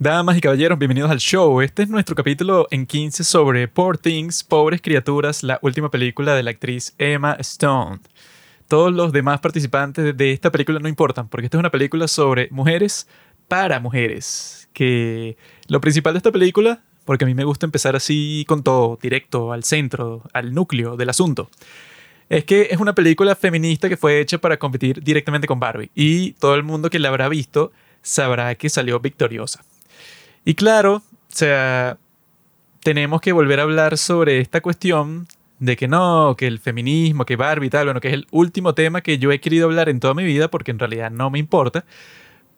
Damas y caballeros, bienvenidos al show. Este es nuestro capítulo en 15 sobre Poor Things, Pobres Criaturas, la última película de la actriz Emma Stone. Todos los demás participantes de esta película no importan, porque esta es una película sobre mujeres para mujeres. Que lo principal de esta película, porque a mí me gusta empezar así con todo, directo, al centro, al núcleo del asunto, es que es una película feminista que fue hecha para competir directamente con Barbie. Y todo el mundo que la habrá visto sabrá que salió victoriosa. Y claro, o sea, tenemos que volver a hablar sobre esta cuestión de que no, que el feminismo, que Barbie y tal, bueno, que es el último tema que yo he querido hablar en toda mi vida porque en realidad no me importa.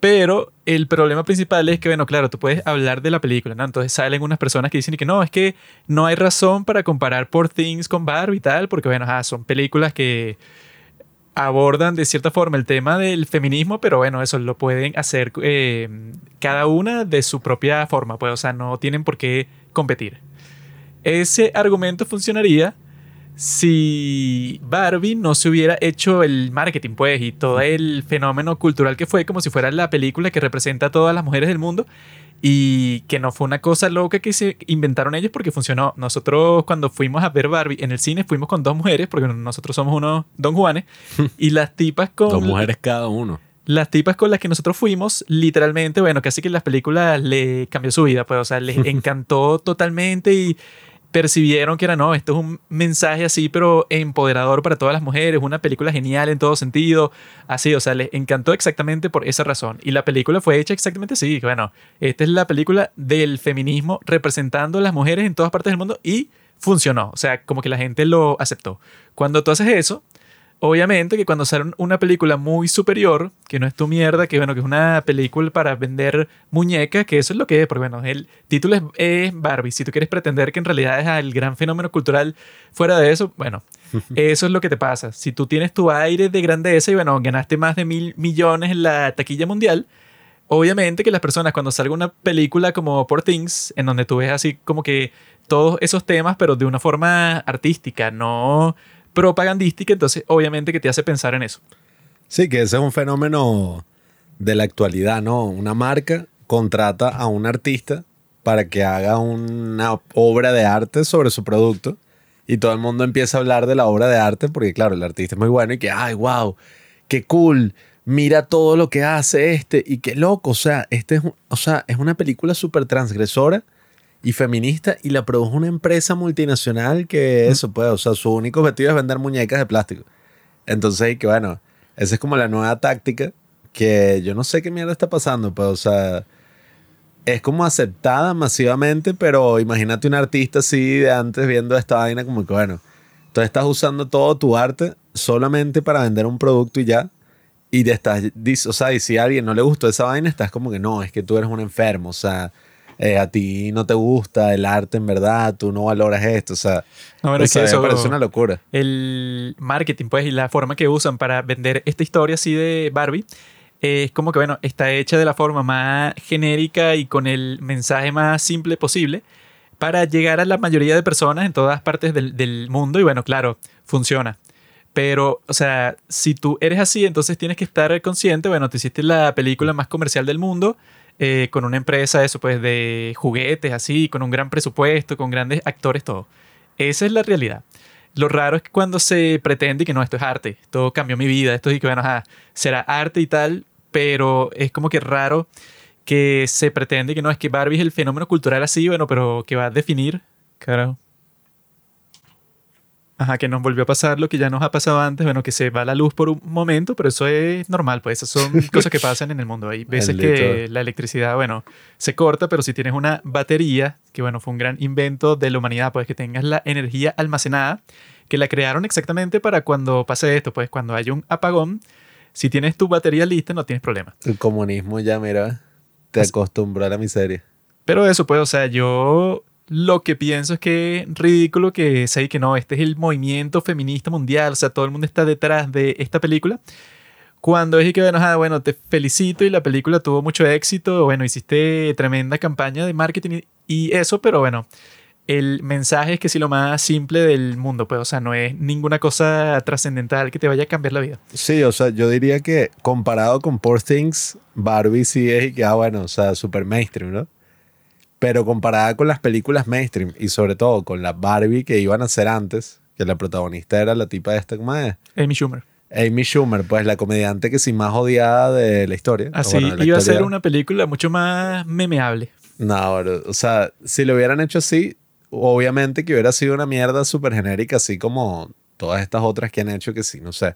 Pero el problema principal es que, bueno, claro, tú puedes hablar de la película, ¿no? Entonces salen unas personas que dicen que no, es que no hay razón para comparar Poor Things con Barbie y tal, porque, bueno, son películas que abordan de cierta forma el tema del feminismo, pero bueno, eso lo pueden hacer eh, cada una de su propia forma, pues, o sea, no tienen por qué competir. Ese argumento funcionaría si Barbie no se hubiera hecho el marketing, pues, y todo el fenómeno cultural que fue, como si fuera la película que representa a todas las mujeres del mundo, y que no fue una cosa loca que se inventaron ellos porque funcionó. Nosotros cuando fuimos a ver Barbie en el cine fuimos con dos mujeres, porque nosotros somos unos Don Juanes, y las tipas con... Dos mujeres cada uno. Las tipas con las que nosotros fuimos, literalmente, bueno, casi que las películas le cambió su vida, pues, o sea, les encantó totalmente y percibieron que era, no, esto es un mensaje así, pero empoderador para todas las mujeres, una película genial en todo sentido, así, o sea, les encantó exactamente por esa razón. Y la película fue hecha exactamente así, bueno, esta es la película del feminismo representando a las mujeres en todas partes del mundo y funcionó, o sea, como que la gente lo aceptó. Cuando tú haces eso, Obviamente que cuando sale una película muy superior, que no es tu mierda, que bueno, que es una película para vender muñecas, que eso es lo que es, porque bueno, el título es, Barbie. Si tú quieres pretender que en realidad es el gran fenómeno cultural fuera de eso, bueno, eso es lo que te pasa. Si tú tienes tu aire de grandeza y bueno, ganaste más de mil millones en la taquilla mundial, obviamente que las personas cuando salga una película como Poor Things, en donde tú ves así como que todos esos temas, pero de una forma artística, no propagandística, entonces obviamente que te hace pensar en eso. Sí, que ese es un fenómeno de la actualidad, ¿no? Una marca contrata a un artista para que haga una obra de arte sobre su producto y todo el mundo empieza a hablar de la obra de arte porque claro, el artista es muy bueno y que, ay, wow, qué cool, mira todo lo que hace este y qué loco, o sea, este es, o sea, es una película súper transgresora y feminista y la produjo una empresa multinacional que eso, pues, o sea, su único objetivo es vender muñecas de plástico. Entonces, que bueno, esa es como la nueva táctica que yo no sé qué mierda está pasando, pues, o sea, es como aceptada masivamente, pero imagínate un artista así de antes viendo esta vaina como que, bueno, tú estás usando todo tu arte solamente para vender un producto y ya. Y te estás, o sea, y si a alguien no le gustó esa vaina, estás como que no, es que tú eres un enfermo, o sea, eh, a ti no te gusta el arte en verdad, tú no valoras esto, o sea, no, o sea eso, me parece una locura. El marketing, pues, y la forma que usan para vender esta historia así de Barbie, es como que, bueno, está hecha de la forma más genérica y con el mensaje más simple posible para llegar a la mayoría de personas en todas partes del, del mundo y bueno, claro, funciona. Pero, o sea, si tú eres así, entonces tienes que estar consciente, bueno, te hiciste la película más comercial del mundo, eh, con una empresa, eso pues, de juguetes, así, con un gran presupuesto, con grandes actores, todo. Esa es la realidad. Lo raro es que cuando se pretende que no, esto es arte, esto cambió mi vida, esto es que, bueno, será arte y tal, pero es como que raro que se pretende que no, es que Barbie es el fenómeno cultural así, bueno, pero que va a definir, carajo, Ajá, que nos volvió a pasar lo que ya nos ha pasado antes, bueno, que se va la luz por un momento, pero eso es normal, pues esas son cosas que pasan en el mundo. Hay veces que la electricidad, bueno, se corta, pero si tienes una batería, que bueno, fue un gran invento de la humanidad, pues que tengas la energía almacenada, que la crearon exactamente para cuando pase esto, pues cuando hay un apagón, si tienes tu batería lista, no tienes problema. El comunismo ya, mira, te acostumbró a la miseria. Pero eso, pues, o sea, yo lo que pienso es que es ridículo que se que no, este es el movimiento feminista mundial, o sea, todo el mundo está detrás de esta película. Cuando dije que, bueno, ah, bueno, te felicito y la película tuvo mucho éxito, bueno, hiciste tremenda campaña de marketing y eso, pero bueno, el mensaje es que sí lo más simple del mundo, pues, o sea, no es ninguna cosa trascendental que te vaya a cambiar la vida. Sí, o sea, yo diría que comparado con Poor Things, Barbie sí es y que, ah, bueno, o sea, super mainstream, ¿no? Pero comparada con las películas mainstream y sobre todo con la Barbie que iban a hacer antes, que la protagonista era la tipa de esta, ¿cómo es? Amy Schumer. Amy Schumer, pues la comediante que sí más odiada de la historia. Así, bueno, la iba a ser una película mucho más memeable. No, bro, o sea, si lo hubieran hecho así, obviamente que hubiera sido una mierda súper genérica, así como todas estas otras que han hecho que sí, no sé.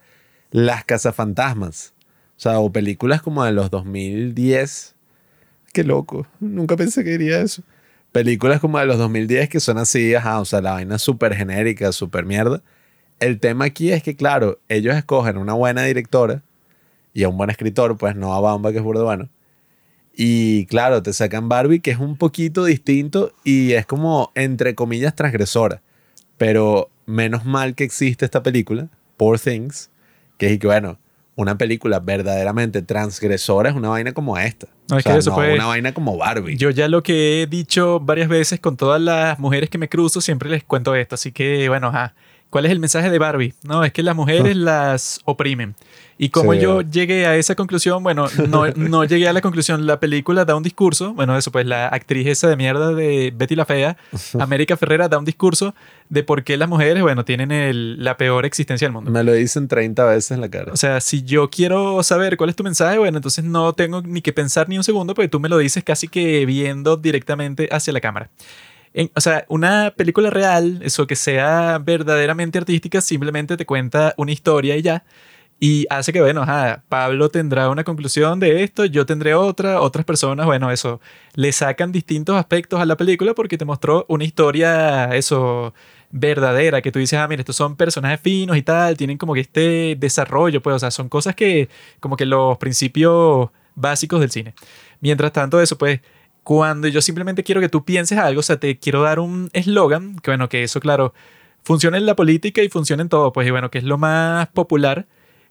Las cazafantasmas. O sea, o películas como de los 2010. Qué loco, nunca pensé que diría eso. Películas como de los 2010 que son así, ajá, o sea, la vaina súper genérica, súper mierda. El tema aquí es que, claro, ellos escogen una buena directora y a un buen escritor, pues no a Bamba, que es burdo bueno. Y claro, te sacan Barbie, que es un poquito distinto y es como, entre comillas, transgresora. Pero menos mal que existe esta película, Poor Things, que es que, bueno, una película verdaderamente transgresora es una vaina como esta. No, es O sea, que eso no fue- una vaina como Barbie. Yo ya lo que he dicho varias veces con todas las mujeres que me cruzo, siempre les cuento esto. Así que, bueno, ajá. ¿Cuál es el mensaje de Barbie? No, es que las mujeres las oprimen. Y como Sí. yo llegué a esa conclusión, bueno, no, no llegué a la conclusión. La película da un discurso, bueno, eso, pues la actriz esa de mierda de Betty la Fea, América Ferrera, da un discurso de por qué las mujeres, bueno, tienen el- la peor existencia del mundo. Me lo dicen 30 veces en la cara. O sea, si yo quiero saber cuál es tu mensaje, bueno, entonces no tengo ni que pensar ni un segundo, porque tú me lo dices casi que viendo directamente hacia la cámara. En- o sea, una película real, eso que sea verdaderamente artística, simplemente te cuenta una historia y ya. Y hace que, bueno, ajá, Pablo tendrá una conclusión de esto, yo tendré otra, otras personas, bueno, eso, le sacan distintos aspectos a la película porque te mostró una historia, eso, verdadera, que tú dices, ah, mira, estos son personajes finos y tal, tienen como que este desarrollo, pues, o sea, son cosas que, como que los principios básicos del cine. Mientras tanto, eso, pues, cuando yo simplemente quiero que tú pienses algo, o sea, te quiero dar un eslogan, que bueno, que eso, claro, funciona en la política y funciona en todo, pues, y bueno, que es lo más popular,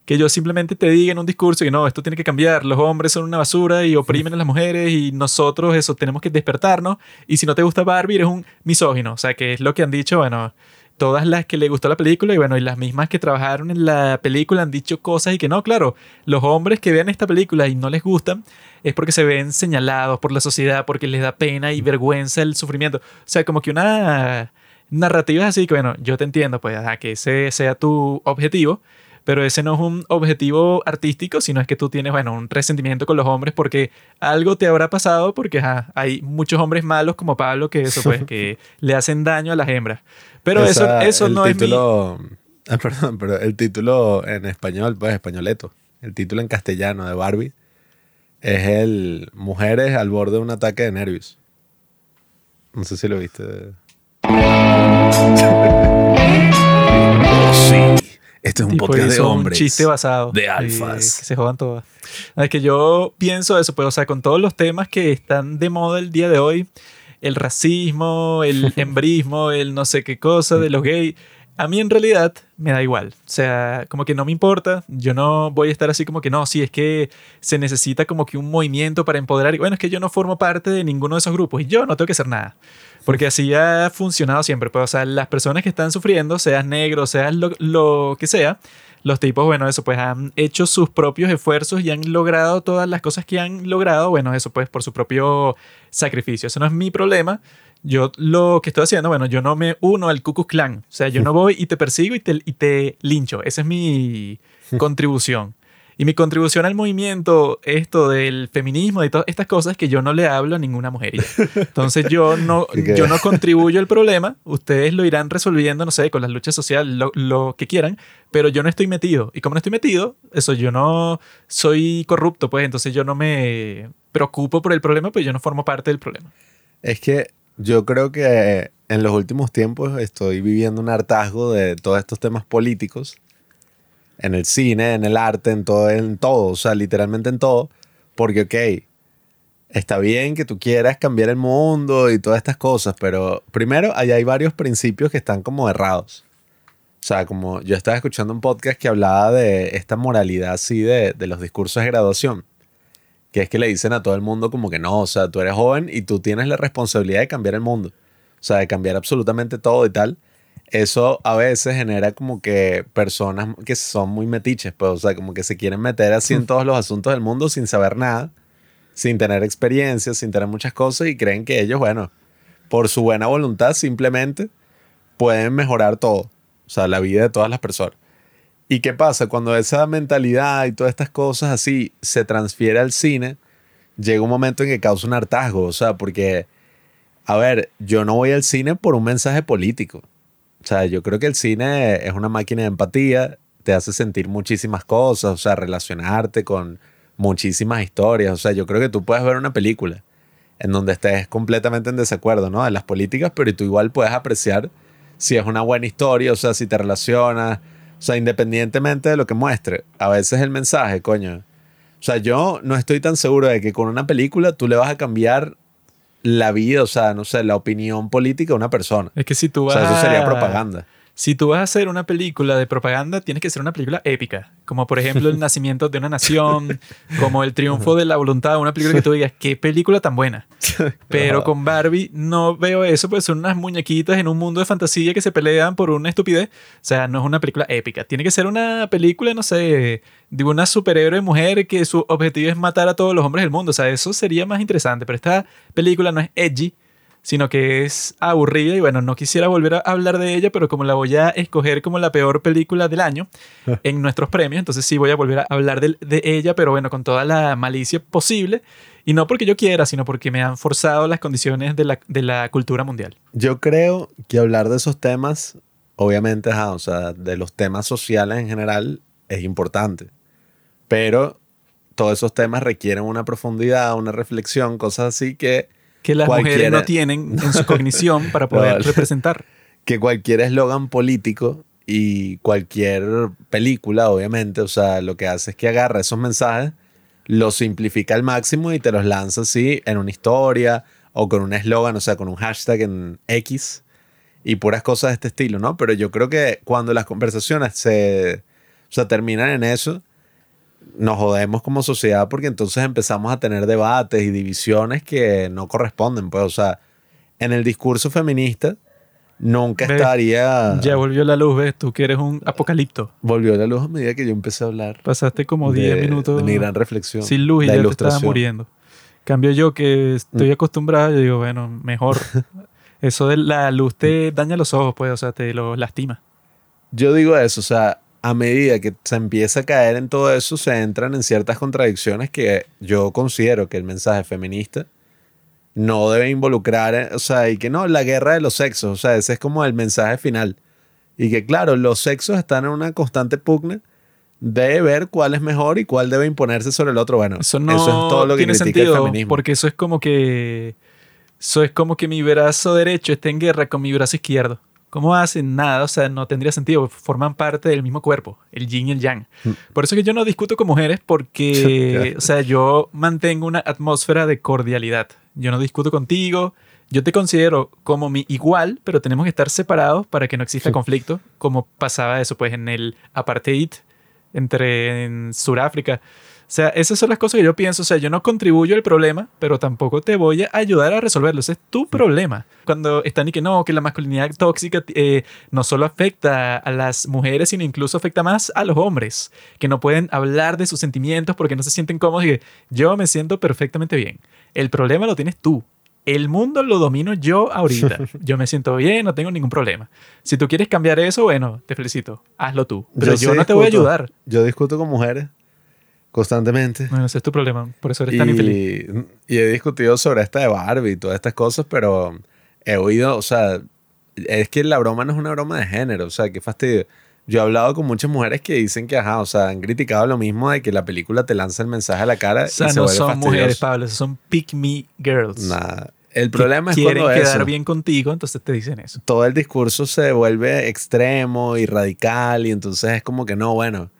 que yo simplemente te diga en un discurso que no, esto tiene que cambiar, los hombres son una basura y oprimen a las mujeres y nosotros eso tenemos que despertarnos y si no te gusta Barbie eres un misógino, o sea, que es lo que han dicho, bueno, todas las que le gustó la película y bueno, y las mismas que trabajaron en la película han dicho cosas y que no, claro, los hombres que vean esta película y no les gustan es porque se ven señalados por la sociedad, porque les da pena y vergüenza el sufrimiento. O sea, como que una narrativa así que bueno, yo te entiendo, pues, ajá, que ese sea tu objetivo, pero ese no es un objetivo artístico, sino es que tú tienes, bueno, un resentimiento con los hombres porque algo te habrá pasado, porque ajá, hay muchos hombres malos como Pablo que eso, pues, que le hacen daño a las hembras. Pero Esa- eso, eso no es mi... título, Ah, perdón, pero el título en español, pues españoleto. El título en castellano de Barbie es el Mujeres al borde de un ataque de nervios. No sé si lo viste. Sí. Este es un podcast de hizo un hombres. chiste basado. de alfas. que se jodan todas. Es que yo pienso eso, pues, o sea, con todos los temas que están de moda el día de hoy, el racismo, el embrismo, el no sé qué cosa de los gays, a mí en realidad me da igual. O sea, como que no me importa. Yo no voy a estar así como que no, si es que se necesita como que un movimiento para empoderar. Y bueno, es que yo no formo parte de ninguno de esos grupos y yo no tengo que hacer nada. Porque así ha funcionado siempre. Pues, o sea, las personas que están sufriendo, seas negro, seas lo, lo que sea, los tipos, bueno, eso, pues han hecho sus propios esfuerzos y han logrado todas las cosas que han logrado, bueno, eso, pues por su propio sacrificio. Eso no es mi problema. Yo lo que estoy haciendo, bueno, yo no me uno al Ku Klux Klan. O sea, yo no voy y te persigo y te, y te lincho. Esa es mi contribución. Y mi contribución al movimiento, esto del feminismo y todas estas cosas, que yo no le hablo a ninguna mujer. Entonces yo no, yo no contribuyo al problema. Ustedes lo irán resolviendo, no sé, con las luchas sociales, lo, lo que quieran. Pero yo no estoy metido. Y como no estoy metido, eso, yo no soy corrupto, pues entonces yo no me preocupo por el problema, pues yo no formo parte del problema. Es que yo creo que en los últimos tiempos estoy viviendo un hartazgo de todos estos temas políticos. En el cine, en el arte, en todo, en todo. O sea, literalmente en todo. Porque, ok, está bien que tú quieras cambiar el mundo y todas estas cosas, pero primero, allá hay varios principios que están como errados. O sea, como yo estaba escuchando un podcast que hablaba de esta moralidad así de, de los discursos de graduación que es que le dicen a todo el mundo como que no, o sea, tú eres joven y tú tienes la responsabilidad de cambiar el mundo. o sea, de cambiar absolutamente todo y tal, eso a veces genera como que personas que son muy metiches, pues, o sea, como que se quieren meter así en todos los asuntos del mundo sin saber nada, sin tener experiencia, sin tener muchas cosas y creen que ellos, bueno, por su buena voluntad simplemente pueden mejorar todo, o sea, la vida de todas las personas. ¿Y qué pasa? Cuando esa mentalidad y todas estas cosas así se transfiere al cine, llega un momento en que causa un hartazgo, o sea, porque, a ver, yo no voy al cine por un mensaje político. O sea, yo creo que el cine es una máquina de empatía, te hace sentir muchísimas cosas, o sea, relacionarte con muchísimas historias. O sea, yo creo que tú puedes ver una película en donde estés completamente en desacuerdo, ¿no? De las políticas, pero tú igual puedes apreciar si es una buena historia, o sea, si te relacionas, o sea, independientemente de lo que muestre. A veces el mensaje, coño. O sea, yo no estoy tan seguro de que con una película tú le vas a cambiar la vida, o sea, no sé, la opinión política de una persona. Es que si tú vas O sea, eso sería propaganda. Si tú vas a hacer una película de propaganda, tienes que ser una película épica. Como por ejemplo El nacimiento de una nación, como El triunfo de la voluntad, una película que tú digas, qué película tan buena. Pero con Barbie no veo eso, pues son unas muñequitas en un mundo de fantasía que se pelean por una estupidez. O sea, no es una película épica. Tiene que ser una película, no sé, de una superhéroe mujer que su objetivo es matar a todos los hombres del mundo. O sea, eso sería más interesante. Pero esta película no es edgy, sino que es aburrida y bueno, no quisiera volver a hablar de ella, pero como la voy a escoger como la peor película del año en nuestros premios, entonces sí voy a volver a hablar de, de ella, pero bueno, con toda la malicia posible, y no porque yo quiera, sino porque me han forzado las condiciones de la, de la cultura mundial. Yo creo que hablar de esos temas, obviamente, o sea, de los temas sociales en general, es importante. Pero todos esos temas requieren una profundidad, una reflexión, cosas así que, Que las mujeres no tienen en su cognición para poder representar. que cualquier eslogan político y cualquier película, obviamente, o sea, lo que hace es que agarra esos mensajes, los simplifica al máximo y te los lanza así en una historia o con un eslogan, o sea, con un hashtag en X y puras cosas de este estilo, ¿no? Pero yo creo que cuando las conversaciones se, o sea, terminan en eso, nos jodemos como sociedad porque entonces empezamos a tener debates y divisiones que no corresponden, pues, o sea, en el discurso feminista nunca Ve, estaría... Ya volvió la luz, ¿ves? Tú que eres un apocalipto. Volvió la luz a medida que yo empecé a hablar. Pasaste como 10 de- minutos De mi gran reflexión. sin luz y ya te. Mm. muriendo. Cambio yo que estoy acostumbrado, yo digo, bueno, mejor. Eso de la luz te daña los ojos, pues, o sea, te los lastima. Yo digo eso, o sea, a medida que se empieza a caer en todo eso, se entran en ciertas contradicciones que yo considero que el mensaje feminista no debe involucrar, eh, o sea, y que no, la guerra de los sexos, o sea, ese es como el mensaje final. Y que claro, los sexos están en una constante pugna de ver cuál es mejor y cuál debe imponerse sobre el otro. Bueno, Eso no es todo lo que tiene critica el sentido, feminismo. porque eso es como que eso es como que mi brazo derecho esté en guerra con mi brazo izquierdo. ¿Cómo hacen? Nada, o sea, no tendría sentido. Forman parte del mismo cuerpo, el yin y el yang. Mm. Por eso que yo no discuto con mujeres, porque, o sea, yo mantengo una atmósfera de cordialidad. Yo no discuto contigo. Yo te considero como mi igual, pero tenemos que estar separados para que no exista Sí. conflicto, como pasaba eso, pues, en el apartheid entre en Sudáfrica. O sea, esas son las cosas que yo pienso. O sea, yo no contribuyo al problema, pero tampoco te voy a ayudar a resolverlo. Ese es tu problema. Cuando están y que no, que la masculinidad tóxica eh, no solo afecta a las mujeres, sino incluso afecta más a los hombres, que no pueden hablar de sus sentimientos porque no se sienten cómodos. Y que yo me siento perfectamente bien. El problema lo tienes tú. El mundo lo domino yo ahorita. Yo me siento bien, no tengo ningún problema. Si tú quieres cambiar eso, bueno, te felicito. Hazlo tú. Pero yo, no te voy a ayudar. Yo discuto con mujeres constantemente. Bueno, ese es tu problema. Por eso eres tan infeliz. Y, y he discutido sobre esta de Barbie y todas estas cosas, pero he oído, o sea, es que la broma no es una broma de género, o sea, qué fastidio. Yo he hablado con muchas mujeres que dicen que, ajá, o sea, han criticado lo mismo de que la película te lanza el mensaje a la cara O sea, y se no son fastidioso. mujeres, Pablo, son pick me girls. Nada. El que problema es quieren cuando quedar eso, bien contigo, entonces te dicen eso. todo el discurso se vuelve extremo y radical y entonces es como que no, bueno,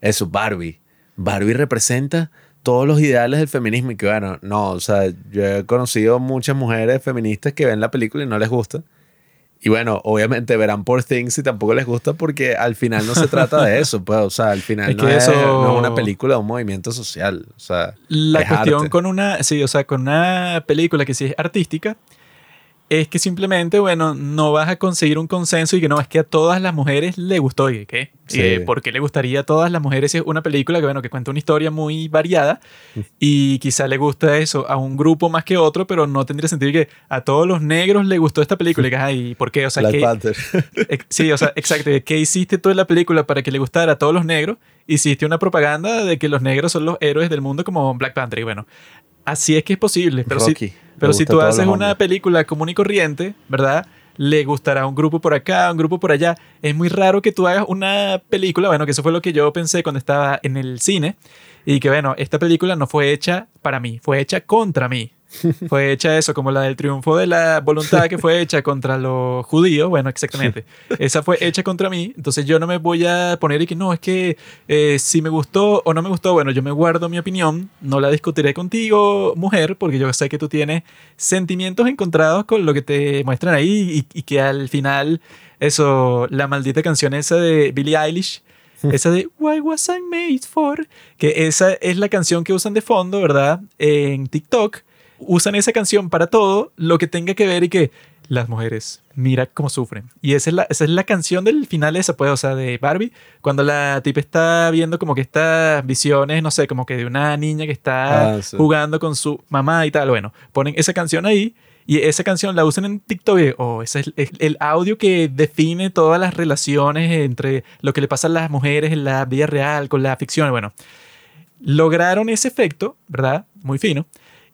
eso, Barbie. Barbie representa todos los ideales del feminismo y que bueno, no, o sea, yo he conocido muchas mujeres feministas que ven la película y no les gusta. Y bueno, obviamente verán por Things y tampoco les gusta porque al final no se trata de eso, pues, o sea, al final Es no, que es, eso- no es una película de un movimiento social, o sea, La es cuestión arte. con una, sí, o sea, con una película que sí es artística, es que simplemente, bueno, no vas a conseguir un consenso y que no, es que a todas las mujeres le gustó. ¿Y qué? Sí. Eh, ¿Por qué le gustaría a todas las mujeres es una película que, bueno, que cuenta una historia muy variada y quizá le gusta eso a un grupo más que otro, pero no tendría sentido que a todos los negros le gustó esta película? Y que, ay, ¿por qué? O sea, Black ¿qué- Panther. Sí, o sea, exacto. ¿Qué hiciste tú en la película para que le gustara a todos los negros? Hiciste una propaganda de que los negros son los héroes del mundo como Black Panther. Y bueno, así es que es posible. Pero Rocky. si, pero si tú haces una película común y corriente, ¿verdad? Le gustará un grupo por acá, un grupo por allá. Es muy raro que tú hagas una película, bueno, que eso fue lo que yo pensé cuando estaba en el cine. Y que bueno, esta película no fue hecha para mí, fue hecha contra mí. Fue hecha eso, como la del triunfo de la voluntad que fue hecha contra los judíos. Bueno, exactamente. Esa fue hecha contra mí. Entonces yo no me voy a poner y que no, es que eh, si me gustó o no me gustó, bueno, yo me guardo mi opinión. No la discutiré contigo, mujer, porque yo sé que tú tienes sentimientos encontrados con lo que te muestran ahí y, y que al final, eso, la maldita canción esa de Billie Eilish. Esa de Why Was I Made For, que esa es la canción que usan de fondo, ¿verdad? En TikTok. Usan esa canción para todo lo que tenga que ver y que las mujeres, mira cómo sufren. Y esa es la, esa es la canción del final esa, pues, o sea, de Barbie, cuando la tipa está viendo como que estas visiones, no sé, como que de una niña que está Ah, sí. jugando con su mamá y tal. Bueno, ponen esa canción ahí y esa canción la usan en TikTok. y, oh, ese es el, el audio que define todas las relaciones entre lo que le pasa a las mujeres en la vida real con la ficción. Bueno, lograron ese efecto, ¿verdad? Muy fino.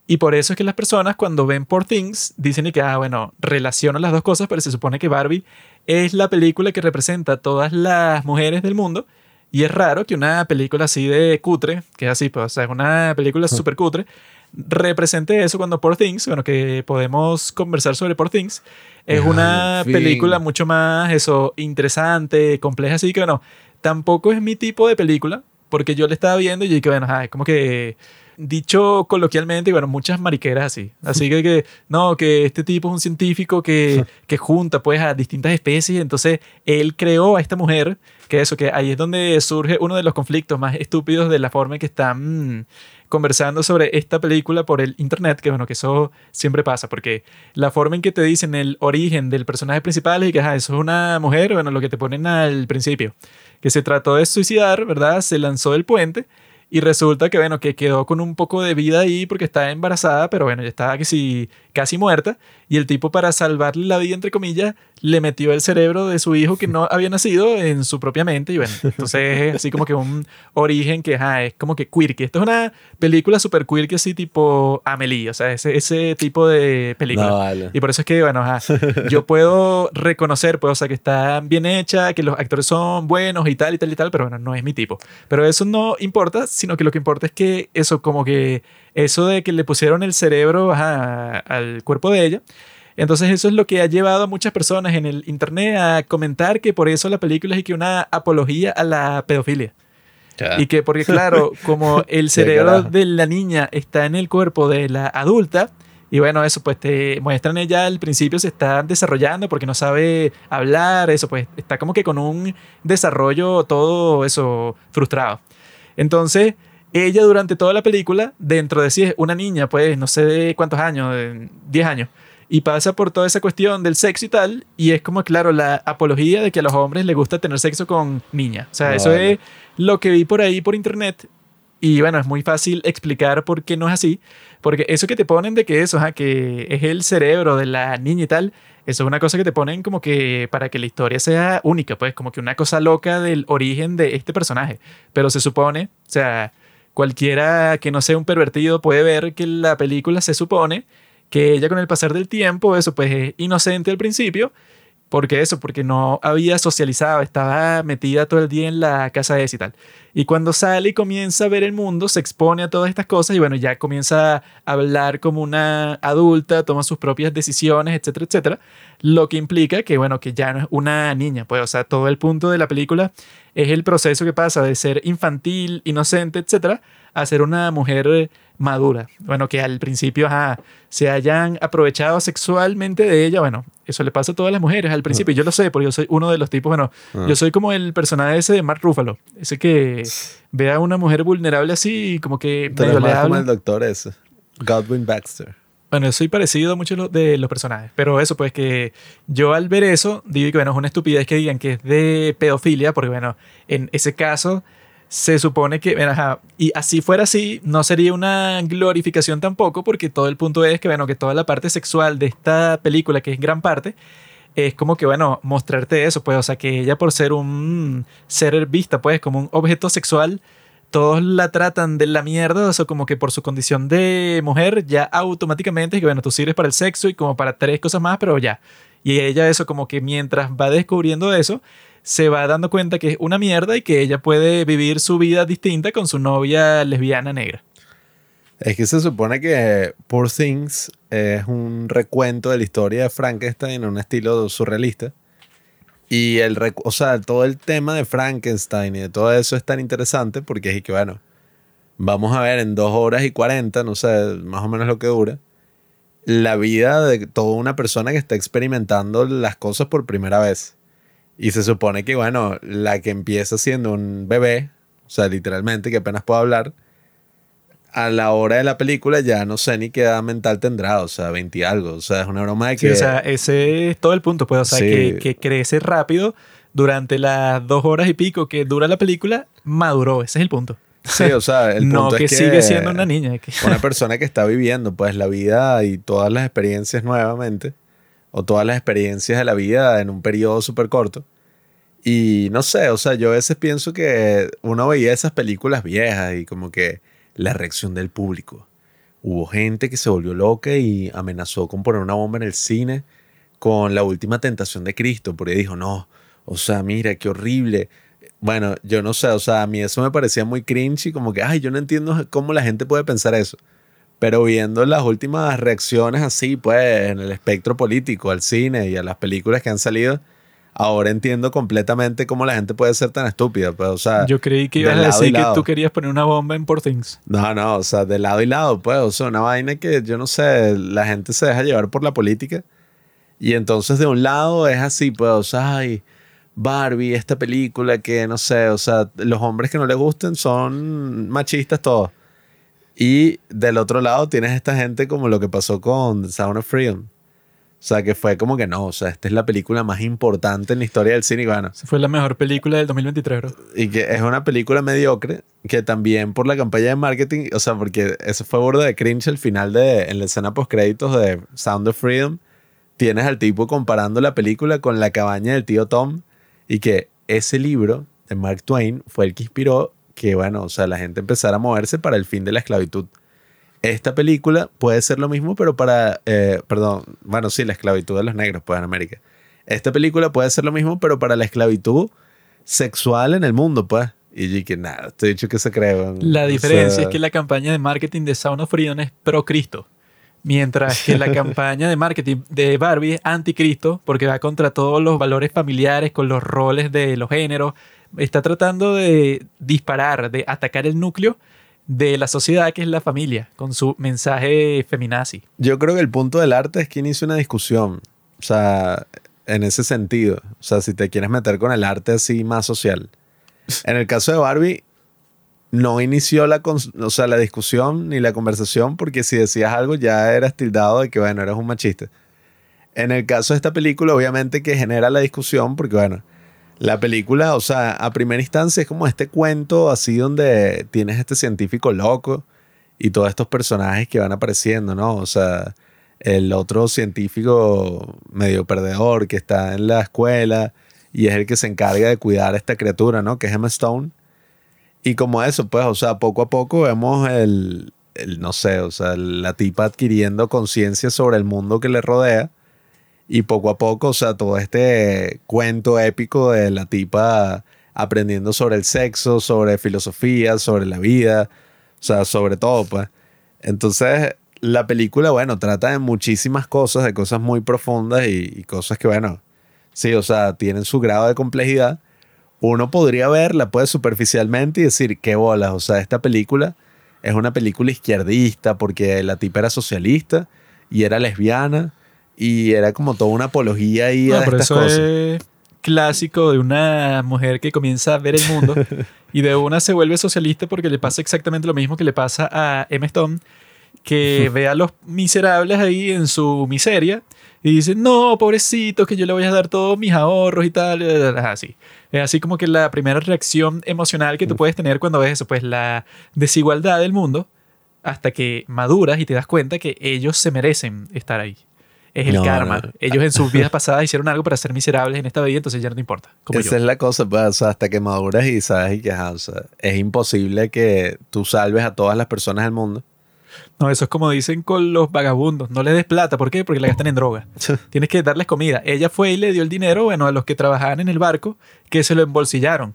Y por eso es que las personas cuando ven Poor Things dicen y que, ah, bueno, relacionan las dos cosas, pero se supone que Barbie es la película que representa a todas las mujeres del mundo. Y es raro que una película así de cutre, que es así, pues, o sea, es una película súper cutre, represente eso cuando Poor Things, bueno, que podemos conversar sobre Poor Things, es Ay, una fin. película mucho más, eso, interesante, compleja, así que, bueno, tampoco es mi tipo de película, porque yo le estaba viendo y yo dije, bueno, ay, como que dicho coloquialmente, bueno, muchas mariqueras así. Así que, que, no, que este tipo es un científico que, que junta pues a distintas especies, entonces él creó a esta mujer, que eso, que ahí es donde surge uno de los conflictos más estúpidos de la forma en que están mm, conversando sobre esta película por el internet, que bueno, que eso siempre pasa, porque la forma en que te dicen el origen del personaje principal y que ajá, eso es una mujer, bueno, lo que te ponen al principio, que se trató de suicidar, ¿verdad? Se lanzó del puente y resulta que, bueno, que quedó con un poco de vida ahí porque estaba embarazada, pero bueno, ya estaba que sí, casi muerta. Y el tipo, para salvarle la vida, entre comillas, le metió el cerebro de su hijo que no había nacido en su propia mente. Y bueno, entonces es así como que un origen que ajá, es como que quirky. Esto es una película super quirky, así tipo Amelie, o sea, ese, ese tipo de película. No, vale. Y por eso es que, bueno, ajá, yo puedo reconocer, pues, o sea, que está bien hecha, que los actores son buenos y tal y tal y tal, pero bueno, no es mi tipo. Pero eso no importa, sino que lo que importa es que eso, como que eso de que le pusieron el cerebro ajá, al cuerpo de ella. Entonces eso es lo que ha llevado a muchas personas en el internet a comentar que por eso la película es que una apología a la pedofilia. Ya. Y que porque claro, como el cerebro de la niña está en el cuerpo de la adulta, y bueno, eso pues te muestran ella al principio se está desarrollando porque no sabe hablar, eso pues está como que con un desarrollo todo eso frustrado. Entonces, ella durante toda la película, dentro de sí es una niña, pues no sé de cuántos años, de 10 años, y pasa por toda esa cuestión del sexo y tal, y es como, claro, la apología de que a los hombres les gusta tener sexo con niñas. O sea, eso es lo que vi por ahí por internet. Y bueno, es muy fácil explicar por qué no es así. Porque eso que te ponen de que eso, ajá, que es el cerebro de la niña y tal, eso es una cosa que te ponen como que para que la historia sea única, pues como que una cosa loca del origen de este personaje. Pero se supone, o sea, cualquiera que no sea un pervertido puede ver que la película se supone que ella con el pasar del tiempo, eso pues es inocente al principio, porque eso, porque no había socializado, estaba metida todo el día en la casa de ese y tal. Y cuando sale y comienza a ver el mundo, se expone a todas estas cosas y bueno, ya comienza a hablar como una adulta, toma sus propias decisiones, etcétera, etcétera. Lo que implica que bueno, que ya no es una niña, pues o sea, todo el punto de la película es el proceso que pasa de ser infantil, inocente, etcétera, a ser una mujer madura. Bueno, que al principio ajá, se hayan aprovechado sexualmente de ella, bueno, eso le pasa a todas las mujeres al principio. Yo lo sé, porque yo soy uno de los tipos, bueno, Ah. yo soy como el personaje ese de Mark Ruffalo, ese que ve a una mujer vulnerable así y como que medio le como el doctor ese. Godwin Baxter. Bueno, soy parecido a muchos de los personajes, pero eso, pues que yo al ver eso, digo que bueno, es una estupidez que digan que es de pedofilia, porque bueno, en ese caso se supone que, bueno, ajá, y así fuera así, no sería una glorificación tampoco, porque todo el punto es que, bueno, que toda la parte sexual de esta película, que es gran parte, es como que, bueno, mostrarte eso, pues, o sea, que ella por ser un ser vista, pues, como un objeto sexual, todos la tratan de la mierda, o como que por su condición de mujer, ya automáticamente que, bueno, tú sirves para el sexo y como para tres cosas más, pero ya. Y ella eso como que mientras va descubriendo eso, se va dando cuenta que es una mierda y que ella puede vivir su vida distinta con su novia lesbiana negra. Es que se supone que Poor Things es un recuento de la historia de Frankenstein en un estilo surrealista. Y el, o sea, todo el tema de Frankenstein y de todo eso es tan interesante porque es que, bueno, vamos a ver en dos horas y cuarenta, no sé, más o menos lo que dura, la vida de toda una persona que está experimentando las cosas por primera vez. Y se supone que, bueno, la que empieza siendo un bebé, o sea, literalmente, que apenas puede hablar, a la hora de la película ya no sé ni qué edad mental tendrá, o sea, 20 y algo. O sea, es una broma de que. Sí, o sea, ese es todo el punto, pues, o sea, que, que, crece rápido durante las dos horas y pico que dura la película, maduró, ese es el punto. Sí, o sea, el punto no que, es que sigue siendo una niña. Que... Una persona que está viviendo, pues, la vida y todas las experiencias nuevamente o todas las experiencias de la vida en un periodo súper corto. Y no sé, o sea, yo a veces pienso que uno veía esas películas viejas y como que la reacción del público. Hubo gente que se volvió loca y amenazó con poner una bomba en el cine con la última tentación de Cristo, porque dijo, no, o sea, mira, qué horrible. Bueno, yo no sé, o sea, a mí eso me parecía muy cringe y como que, ay, yo no entiendo cómo la gente puede pensar eso. Pero viendo las últimas reacciones así, pues, en el espectro político, al cine y a las películas que han salido, ahora entiendo completamente cómo la gente puede ser tan estúpida. Pues, o sea, Yo creí que ibas a decir que tú querías poner una bomba en Poor Things. No, no, o sea, de lado y lado, pues, o sea, una vaina que yo no sé, la gente se deja llevar por la política. Y entonces de un lado es así, pues, o sea, ay, Barbie, esta película que no sé, o sea, los hombres que no les gusten son machistas todos. Y del otro lado tienes esta gente como lo que pasó con The Sound of Freedom. O sea, que fue como que no, o sea, esta es la película más importante en la historia del cine. Y bueno, fue la mejor película del 2023, bro. Y que es una película mediocre, que también por la campaña de marketing, o sea, porque eso fue bordo de cringe al final de, en la escena post créditos de Sound of Freedom, tienes al tipo comparando la película con la cabaña del tío Tom y que ese libro de Mark Twain fue el que inspiró que, bueno, o sea, la gente empezara a moverse para el fin de la esclavitud. Esta película puede ser lo mismo, pero para, eh, perdón, bueno, sí, la esclavitud de los negros, pues en América. Esta película puede ser lo mismo, pero para la esclavitud sexual en el mundo, pues. Y que nada, te he dicho que se cree. La diferencia es que la campaña de marketing de Sound of Freedom es pro Cristo. Mientras que la campaña de marketing de Barbie es anticristo, porque va contra todos los valores familiares, con los roles de los géneros. Está tratando de disparar, de atacar el núcleo de la sociedad que es la familia, con su mensaje feminazi. Yo creo que el punto del arte es que inicia una discusión, o sea, en ese sentido, o sea, si te quieres meter con el arte así más social. En el caso de Barbie, no inició la, o sea, la discusión ni la conversación porque si decías algo ya eras tildado de que, bueno, eres un machista. En el caso de esta película, obviamente que genera la discusión porque, bueno, la película, o sea, a primera instancia es como este cuento así donde tienes este científico loco y todos estos personajes que van apareciendo, ¿no? O sea, el otro científico medio perdedor que está en la escuela y es el que se encarga de cuidar a esta criatura, ¿no? Que es Emma Stone. Y como eso, pues, o sea, poco a poco vemos el, el no sé, o sea, la tipa adquiriendo conciencia sobre el mundo que le rodea y poco a poco, o sea, todo este cuento épico de la tipa aprendiendo sobre el sexo, sobre filosofía, sobre la vida, o sea, sobre todo, pues. Entonces, la película, bueno, trata de muchísimas cosas, de cosas muy profundas y, cosas que, bueno, sí, o sea, tienen su grado de complejidad. Uno podría verla, pues, superficialmente y decir, qué bolas, o sea, esta película es una película izquierdista porque la tipa era socialista y era lesbiana y era como toda una apología ahí a estas eso Es clásico de una mujer que comienza a ver el mundo y de una se vuelve socialista porque le pasa exactamente lo mismo que le pasa a Emma Stone, que ve a los miserables ahí en su miseria y dice, no, pobrecitos, que yo le voy a dar todos mis ahorros y tal. Así. Es así como que la primera reacción emocional que tú puedes tener cuando ves eso, pues la desigualdad del mundo, hasta que maduras y te das cuenta que ellos se merecen estar ahí. Es el No, karma. no. Ellos en sus vidas pasadas hicieron algo para ser miserables en esta vida, entonces ya no te importa. Como Esa yo. es la cosa, pues, o sea, hasta que maduras y sabes y que ajá, o sea, es imposible que tú salves a todas las personas del mundo. No, eso es como dicen con los vagabundos. No les des plata. ¿Por qué? Porque la gastan en droga. Tienes que darles comida. Ella fue y le dio el dinero, bueno, a los que trabajaban en el barco, que se lo embolsillaron.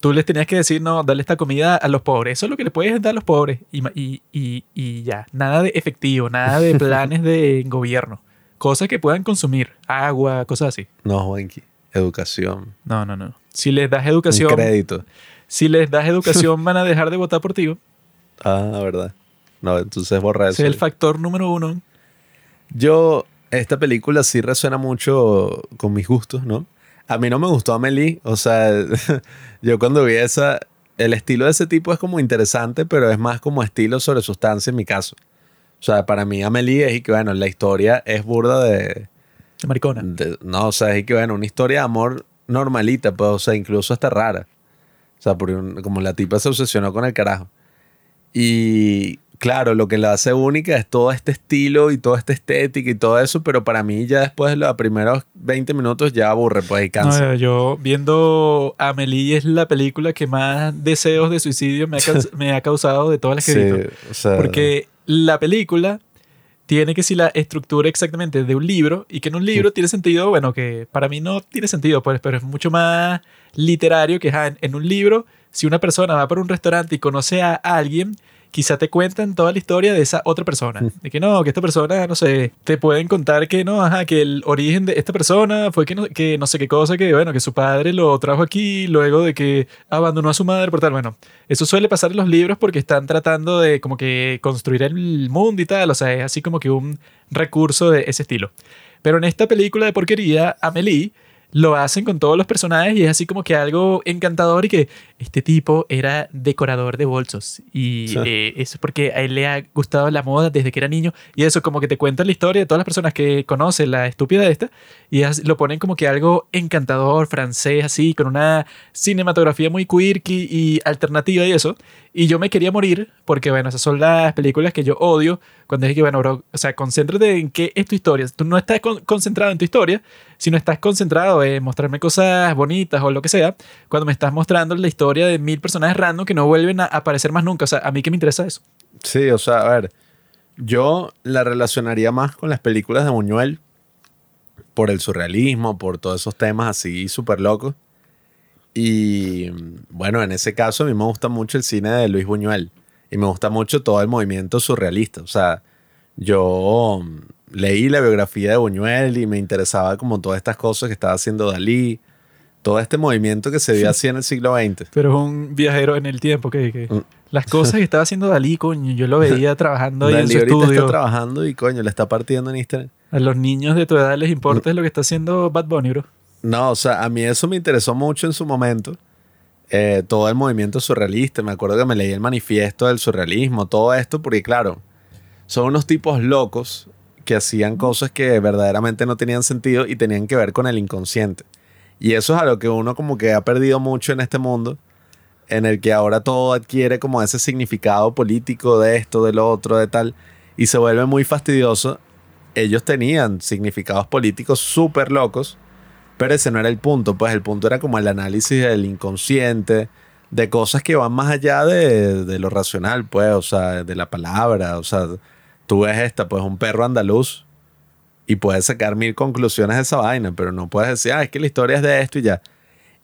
Tú les tenías que decir, no, darle esta comida a los pobres. Eso es lo que le puedes dar a los pobres. Y, y, y ya. Nada de efectivo, nada de planes de gobierno. Cosas que puedan consumir. Agua, cosas así. No, Juanqui. Educación. No, no, no. Si les das Un educación, crédito. si les das educación, van a dejar de votar por ti. Ah, verdad. No, entonces borra eso. es el factor número uno. Yo, esta película sí resuena mucho con mis gustos, ¿no? A mí no me gustó Amelie, o sea, yo cuando vi esa, el estilo de ese tipo es como interesante, pero es más como estilo sobre sustancia en mi caso. O sea, para mí Amelie es y que, bueno, la historia es burda de, Maricona. de- no, o sea, es que, bueno, una historia de amor normalita, pues, o sea, incluso hasta rara. O sea, porque un- como la tipa se obsesionó con el carajo. Y claro, lo que la hace única es todo este estilo y toda esta estética y todo eso, pero para mí ya después de los primeros 20 minutos ya aburre, pues, y cansa. No, yo viendo Amelie es la película que más deseos de suicidio me ha, me ha causado de todas las que he visto. o sea, Porque la película tiene que si la estructura exactamente de un libro y que en un libro tiene sentido, bueno, que para mí no tiene sentido, pues, pero es mucho más literario que en, en un libro, si una persona va por un restaurante y conoce a alguien, quizá te cuentan toda la historia de esa otra persona. De que no, que esta persona, no sé, te pueden contar que no, ajá, que el origen de esta persona fue que no, que no sé qué cosa, que bueno, que su padre lo trajo aquí luego de que abandonó a su madre por tal. Bueno, eso suele pasar en los libros porque están tratando de como que construir el mundo y tal, o sea, es así como que un recurso de ese estilo. Pero en esta película de porquería, Amelie lo hacen con todos los personajes y es así como que algo encantador y que este tipo era decorador de bolsos y Sí. eh, eso es porque a él le ha gustado la moda desde que era niño y eso como que te cuentan la historia de todas las personas que conocen la estúpida esta y lo ponen como que algo encantador, francés, así, con una cinematografía muy quirky y alternativa y eso. Y yo me quería morir porque, bueno, esas son las películas que yo odio cuando es que, bueno, o sea, concéntrate en qué es tu historia. Tú no estás con- concentrado en tu historia, sino estás concentrado en mostrarme cosas bonitas o lo que sea, cuando me estás mostrando la historia de mil personajes random que no vuelven a aparecer más nunca. O sea, a mí que me interesa eso. Sí, o sea, a ver, yo la relacionaría más con las películas de Buñuel por el surrealismo, por todos esos temas así súper locos. Y bueno, en ese caso a mí me gusta mucho el cine de Luis Buñuel y me gusta mucho todo el movimiento surrealista. O sea, yo mm, leí la biografía de Buñuel y me interesaba como todas estas cosas que estaba haciendo Dalí, todo este movimiento que se dio así en el siglo XX. Pero es un viajero en el tiempo que, que Mm. las cosas que estaba haciendo Dalí, coño, yo lo veía trabajando ahí en Dalí su ahorita estudio. está trabajando y coño, le está partiendo en Instagram. A los niños de tu edad les importa lo que está haciendo Bad Bunny, bro. No, o sea, a mí eso me interesó mucho en su momento. Eh, todo el movimiento surrealista. Me acuerdo que me leí el manifiesto del surrealismo, todo esto, porque claro, son unos tipos locos que hacían cosas que verdaderamente no tenían sentido y tenían que ver con el inconsciente. Y eso es a lo que uno como que ha perdido mucho en este mundo, en el que ahora todo adquiere como ese significado político de esto, de lo otro, de tal, y se vuelve muy fastidioso. Ellos tenían significados políticos súper locos, pero ese no era el punto, pues el punto era como el análisis del inconsciente, de cosas que van más allá de, de lo racional, pues, o sea, de la palabra, o sea, tú ves esta, pues un perro andaluz y puedes sacar mil conclusiones de esa vaina, pero no puedes decir, ah, es que la historia es de esto y ya.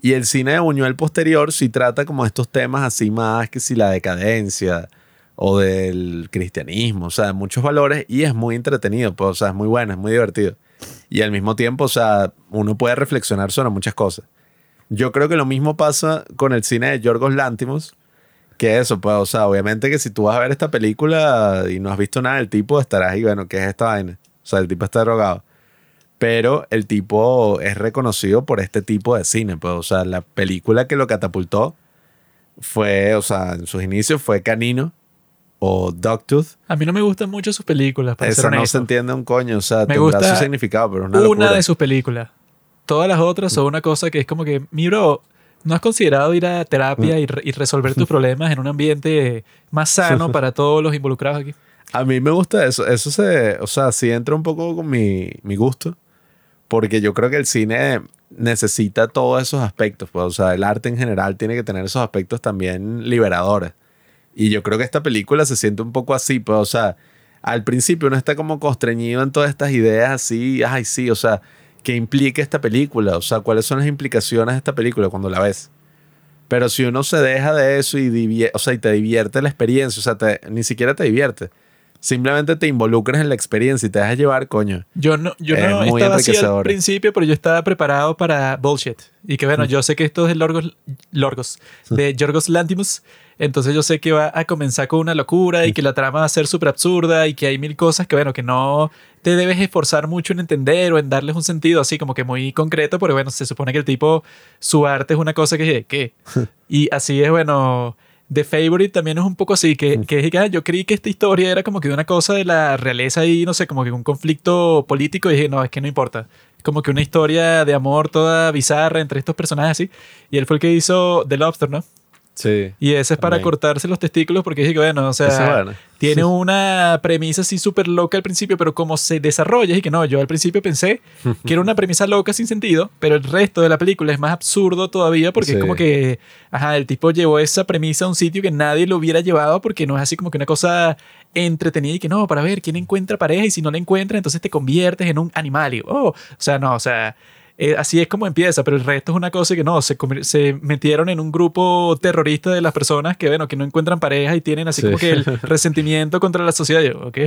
Y el cine de Buñuel posterior sí trata como estos temas así más que si la decadencia o del cristianismo, o sea, de muchos valores y es muy entretenido, pues, o sea, es muy bueno, es muy divertido. Y al mismo tiempo, o sea, uno puede reflexionar sobre muchas cosas. Yo creo que lo mismo pasa con el cine de Yorgos Lántimos, que eso, pues, o sea, obviamente que si tú vas a ver esta película y no has visto nada del tipo, estarás ahí, bueno, ¿qué es esta vaina? O sea, el tipo está drogado. Pero el tipo es reconocido por este tipo de cine, pues, o sea, la película que lo catapultó fue, o sea, en sus inicios fue Canino, o Dogtooth. A mí no me gustan mucho sus películas, para ser Esa no se entiende un coño, o sea, Me tendrá gusta su significado, pero una una, locura. de sus películas. Todas las otras son una cosa que es como que, mi bro, ¿no has considerado ir a terapia y, re- y resolver tus problemas en un ambiente más sano para todos los involucrados aquí? A mí me gusta eso. Eso se, o sea, sí entra un poco con mi, mi gusto. Porque yo creo que el cine necesita todos esos aspectos. Pues, o sea, el arte en general tiene que tener esos aspectos también liberadores. Y yo creo que esta película se siente un poco así. Pues, o sea, al principio uno está como constreñido en todas estas ideas así. Ay, sí, o sea, ¿qué implica esta película? O sea, ¿cuáles son las implicaciones de esta película cuando la ves? Pero si uno se deja de eso y, o sea, y te divierte la experiencia, o sea, te- ni siquiera te divierte. Simplemente te involucras en la experiencia y te dejas llevar, coño. Yo no, yo Es no estaba así al principio, pero yo estaba preparado para bullshit. Y que bueno, yo sé que esto es de Lorgos, Lorgos de Yorgos Lantimos. Entonces yo sé que va a comenzar con una locura y que la trama va a ser súper absurda y que hay mil cosas que bueno, que no te debes esforzar mucho en entender o en darles un sentido así como que muy concreto, porque bueno, se supone que el tipo, su arte es una cosa que, ¿qué? Y así es, bueno, The Favorite también es un poco así, que, que que ah, yo creí que esta historia era como que una cosa de la realeza y no sé, como que un conflicto político y dije, no, es que no importa. Es como que una historia de amor toda bizarra entre estos personajes así. Y él fue el que hizo The Lobster, ¿no? Sí. Y ese es para También. cortarse los testículos porque dije, bueno, o sea, Eso es bueno. tiene una premisa así súper loca al principio, pero como se desarrolla, y que no, yo al principio pensé que era una premisa loca sin sentido, pero el resto de la película es más absurdo todavía porque Sí. es como que, ajá, el tipo llevó esa premisa a un sitio que nadie lo hubiera llevado porque no es así como que una cosa entretenida y que no, para ver quién encuentra pareja y si no la encuentra, entonces te conviertes en un animal y, oh, o sea, no, o sea... eh, así es como empieza, pero el resto es una cosa que no, se, se metieron en un grupo terrorista de las personas que, bueno, que no encuentran pareja y tienen así Sí. como que el resentimiento contra la sociedad. Yo, ¿ok?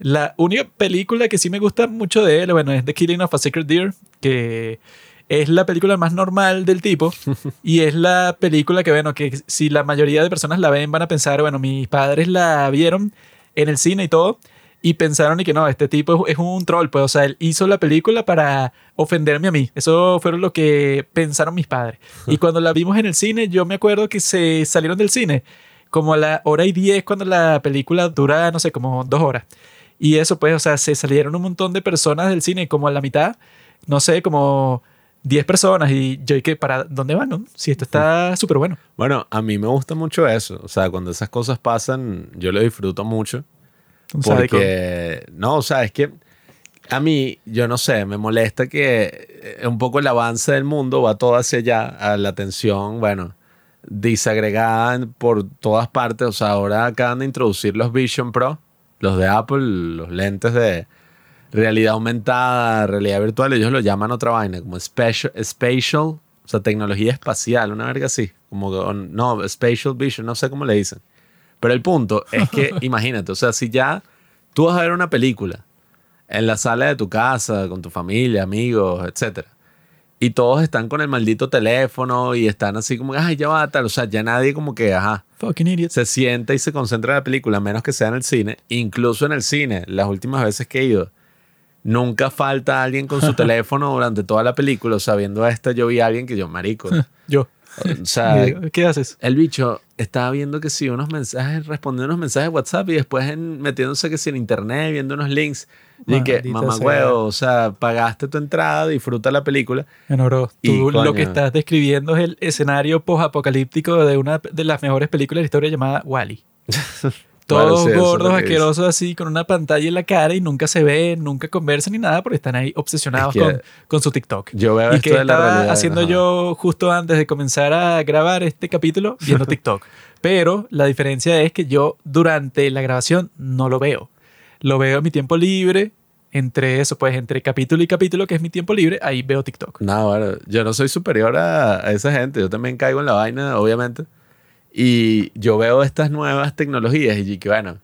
La única película que sí me gusta mucho de él, bueno, es The Killing of a Sacred Deer, que es la película más normal del tipo y es la película que, bueno, que si la mayoría de personas la ven van a pensar, bueno, mis padres la vieron en el cine y todo y pensaron y que no, este tipo es, un troll, pues, o sea, él hizo la película para ofenderme a mí. Eso fueron lo que pensaron mis padres. Y cuando la vimos en el cine, yo me acuerdo que se salieron del cine como a la hora y diez cuando la película dura, no sé, como dos horas. Y eso, pues, o sea, se salieron un montón de personas del cine, como a la mitad, no sé, como 10 personas. Y yo, ¿y qué? ¿Para dónde van? No? Si esto está súper bueno. Bueno, a mí me gusta mucho eso. O sea, cuando esas cosas pasan, yo lo disfruto mucho. Un sádico. Porque, no, o sea, es que a mí, yo no sé, me molesta que eh, un poco el avance del mundo va todo hacia allá, a la atención, bueno, disagregada por todas partes. O sea, ahora acaban de introducir los Vision Pro, los de Apple, los lentes de realidad aumentada, realidad virtual, ellos lo llaman otra vaina, como spatial, spatial o sea, tecnología espacial, una verga así, como, no, spatial vision, no sé cómo le dicen. Pero el punto es que, imagínate, o sea, si ya tú vas a ver una película en la sala de tu casa, con tu familia, amigos, etcétera, y todos están con el maldito teléfono y están así como, ay, ya va, tal, o sea, ya nadie como que, ajá, Fucking idiots. se sienta y se concentra en la película, a menos que sea en el cine. Incluso en el cine, las últimas veces que he ido, nunca falta alguien con su teléfono durante toda la película. O sea, viendo esta, yo vi a alguien que yo, marico. Yo. O sea, ¿Qué haces? el bicho estaba viendo que sí, unos mensajes, respondiendo unos mensajes de WhatsApp y después en- metiéndose que sí en internet, viendo unos links. Y que, mamá huevo, o sea, pagaste tu entrada, disfruta la película. Bueno, bro, tú lo coño. que estás describiendo es el escenario post-apocalíptico de una de las mejores películas de la historia llamada Wally. Todos lo gordos, asquerosos así, con una pantalla en la cara y nunca se ven, nunca conversan ni nada porque están ahí obsesionados Es que con, con su TikTok. Yo veo y esto que de la estaba realidad. haciendo ajá. yo justo antes de comenzar a grabar este capítulo viendo TikTok. Pero la diferencia es que yo durante la grabación no lo veo. Lo veo en mi tiempo libre, entre eso, pues entre capítulo y capítulo, que es mi tiempo libre, ahí veo TikTok. No, bueno, yo no soy superior a, a esa gente. Yo también caigo en la vaina, obviamente. Y yo veo estas nuevas tecnologías y que, bueno,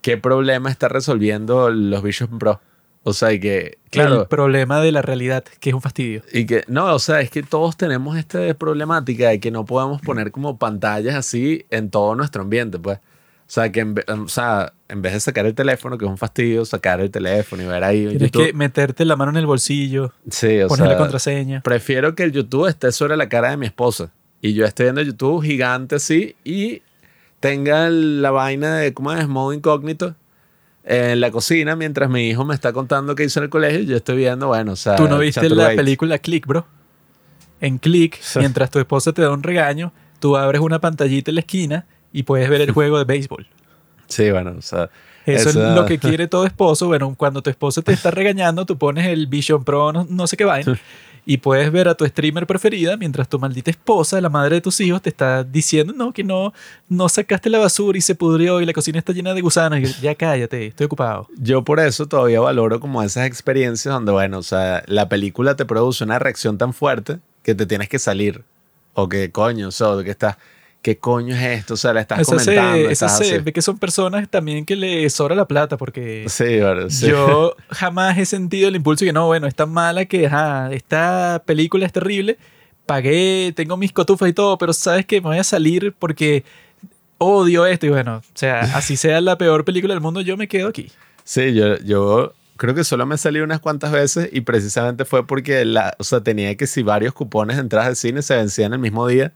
¿qué problema está resolviendo los Vision Pro? O sea, y que, El claro, problema de la realidad, que es un fastidio. y que, no, o sea, es que todos tenemos esta problemática de que no podemos poner como pantallas así en todo nuestro ambiente, pues. O sea, que en, ve- o sea, en vez de sacar el teléfono, que es un fastidio, sacar el teléfono y ver ahí en Tienes YouTube. que meterte la mano en el bolsillo, sí, o poner la sea, contraseña. Prefiero que el YouTube esté sobre la cara de mi esposa. Y yo esté viendo YouTube gigante así y tenga la vaina de, ¿cómo es? Modo incógnito en la cocina mientras mi hijo me está contando qué hizo en el colegio. Yo estoy viendo, bueno, o sea. ¿Tú no viste la película Click, bro? En Click, mientras tu esposa te da un regaño, tú abres una pantallita en la esquina y puedes ver el juego de béisbol. Sí, bueno, o sea. Eso esa- es lo que quiere todo esposo. Bueno, cuando tu esposa te está regañando, tú pones el Vision Pro, no, no sé qué vaina, y puedes ver a tu streamer preferida mientras tu maldita esposa, la madre de tus hijos, te está diciendo, no, que no, no sacaste la basura y se pudrió y la cocina está llena de gusanos. Y yo, ya cállate, estoy ocupado. Yo por eso todavía valoro como esas experiencias donde, bueno, o sea, la película te produce una reacción tan fuerte que te tienes que salir. O que coño, o sea, que estás, ¿qué coño es esto? O sea, la estás Eso se, comentando. eso se ve que son personas también que le sobra la plata porque... Sí, bueno, sí. Yo jamás he sentido el impulso de que no, bueno, es tan mala que esta película es terrible. Pagué, tengo mis cotufas y todo, pero sabes que me voy a salir porque odio esto. Y bueno, o sea, así sea la peor película del mundo, yo me quedo aquí. Sí, yo, yo creo que solo me salí unas cuantas veces y precisamente fue porque la, o sea, tenía que si varios cupones de entradas al cine se vencían el mismo día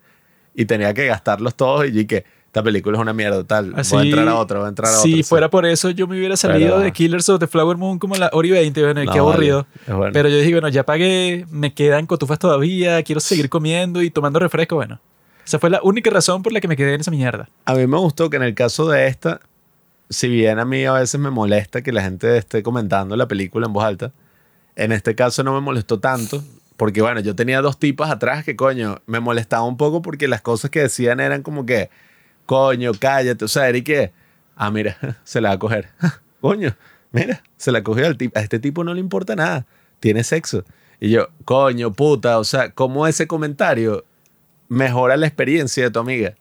y tenía que gastarlos todos y que esta película es una mierda tal. Así, voy a entrar a otra, voy a entrar a otra. si fuera por eso, yo me hubiera salido Pero- de Killers of the Flower Moon como la y 20. Bueno, No, qué aburrido. bueno. Pero yo dije, bueno, ya pagué, me quedan cotufas todavía, quiero seguir comiendo y tomando refresco. Bueno, esa fue la única razón por la que me quedé en esa mierda. A mí me gustó que en el caso de esta, si bien a mí a veces me molesta que la gente esté comentando la película en voz alta, en este caso no me molestó tanto, porque bueno, yo tenía dos tipas atrás que coño, me molestaba un poco porque las cosas que decían eran como que, coño, cállate, o sea, era que, ah, mira, se la va a coger, coño, mira, se la cogió al tipo, a este tipo no le importa nada, tiene sexo. Y yo, coño, puta, o sea, ¿cómo ese comentario mejora la experiencia de tu amiga?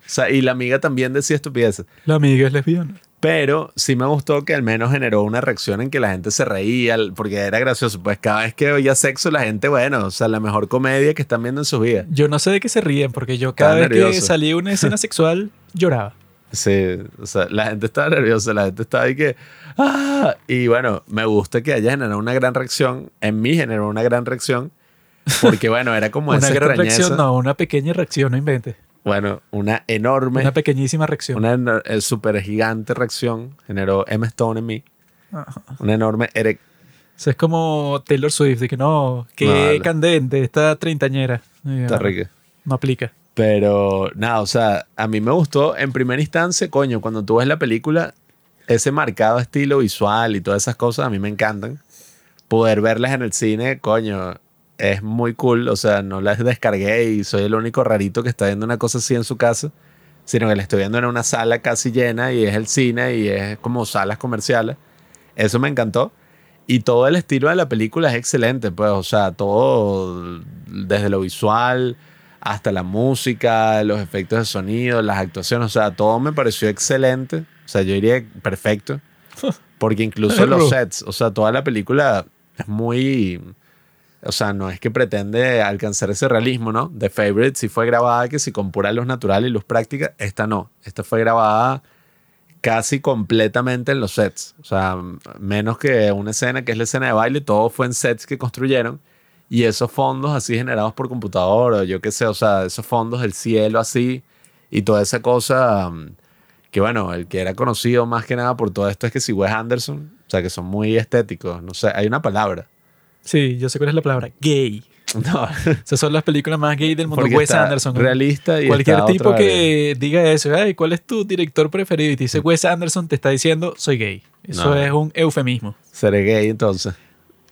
O sea, y la amiga también decía estupideces. La amiga es lesbiana. Pero sí me gustó que al menos generó una reacción en que la gente se reía, porque era gracioso. Pues cada vez que oía sexo, la gente, bueno, o sea, la mejor comedia que están viendo en su vida. Yo no sé de qué se ríen, porque yo cada Estaba vez que nervioso. salía una escena sexual lloraba. Sí, o sea, la gente estaba nerviosa, la gente estaba ahí que. ¡Ah! Y bueno, me gusta que haya generado una gran reacción. En mí generó una gran reacción. Porque bueno, era como una esa gran extrañeza. reacción, no, una pequeña reacción, no inventes. Bueno, una enorme, Una pequeñísima reacción. una eh, super gigante reacción generó M. Stone en mí. Ajá. Una enorme erec- O sea, es como Taylor Swift, de que no, qué Vale. candente, esta treintañera. Está rica. No aplica. Pero nada, o sea, a mí me gustó en primera instancia, coño, cuando tú ves la película, ese marcado estilo visual y todas esas cosas a mí me encantan. Poder verlas en el cine, coño, es muy cool. O sea, no las descargué y soy el único rarito que está viendo una cosa así en su casa, sino que la estoy viendo en una sala casi llena y es el cine y es como salas comerciales. Eso me encantó. Y todo el estilo de la película es excelente, pues, o sea, todo desde lo visual hasta la música, los efectos de sonido, las actuaciones, o sea, todo me pareció excelente. O sea, yo diría perfecto. Porque incluso los sets, o sea, toda la película es muy... O sea, no es que pretende alcanzar ese realismo, ¿no? The Favorite sí fue grabada que si con pura luz natural y luz práctica, esta no. Esta fue grabada casi completamente en los sets. O sea, menos que una escena que es la escena de baile, todo fue en sets que construyeron. Y esos fondos así generados por computador, o yo qué sé, o sea, esos fondos del cielo así, y toda esa cosa, mm, que bueno, el que era conocido más que nada por todo esto es que si Wes Anderson, o sea, que son muy estéticos, no sé, hay una palabra. Sí, yo sé cuál es la palabra. Gay. No, Esas son las películas más gay del mundo. porque Wes está Anderson. realista y Cualquier está tipo otra vez. que diga eso, Ay, ¿cuál es tu director preferido? Y te dice Wes Anderson, te está diciendo, soy gay. Eso No. es un eufemismo. Seré gay entonces.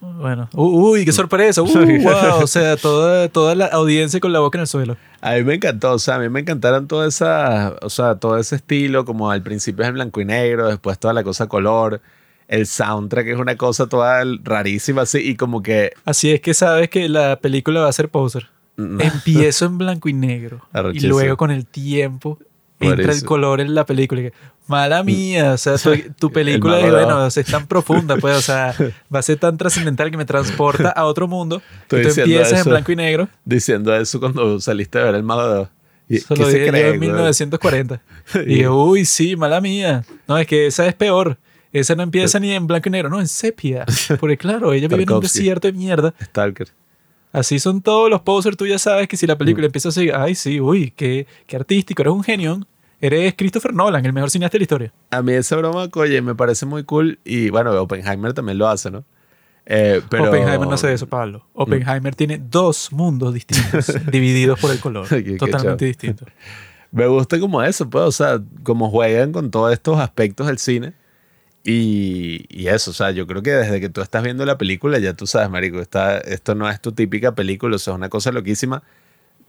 Bueno, uy, qué sorpresa. Uh, wow, o sea, toda, toda la audiencia con la boca en el suelo. A mí me encantó, o sea, a mí me encantaron toda esa, o sea, todo ese estilo, como al principio es en blanco y negro, después toda la cosa color, el soundtrack es una cosa toda rarísima así y como que Así es que sabes que la película va a ser poser. mm, Empiezo en blanco y negro. y luego con el tiempo entra el color en la película. Mala mía, o sea, tu, tu película de bueno, Oz. es tan profunda, pues, o sea, va a ser tan trascendental que me transporta a otro mundo. Estoy tú empiezas eso. en blanco y negro. diciendo eso cuando saliste a ver el mago de Oz. ¿Y Eso ¿Qué lo dije en güey? 1940. Y dije, uy, sí, mala mía. No, es que esa es peor. Esa no empieza ni en blanco y negro, no, en sepia. Porque claro, ella vive en un desierto de mierda. Stalker. Así son todos los posers. Tú ya sabes que si la Mm. película empieza así, ay, sí, uy, qué, qué artístico, eres un genio. Eres Christopher Nolan, el mejor cineasta de la historia. A mí esa broma, oye, me parece muy cool. Y bueno, Oppenheimer también lo hace, ¿no? Eh, pero... Oppenheimer no hace eso, Pablo. Oppenheimer tiene dos mundos distintos, divididos por el color. Qué- totalmente distintos. Me gusta como eso, pues, o sea, como juegan con todos estos aspectos del cine. Y, y eso, o sea, yo creo que desde que tú estás viendo la película, ya tú sabes, Marico, está, esto no es tu típica película, o sea, es una cosa loquísima.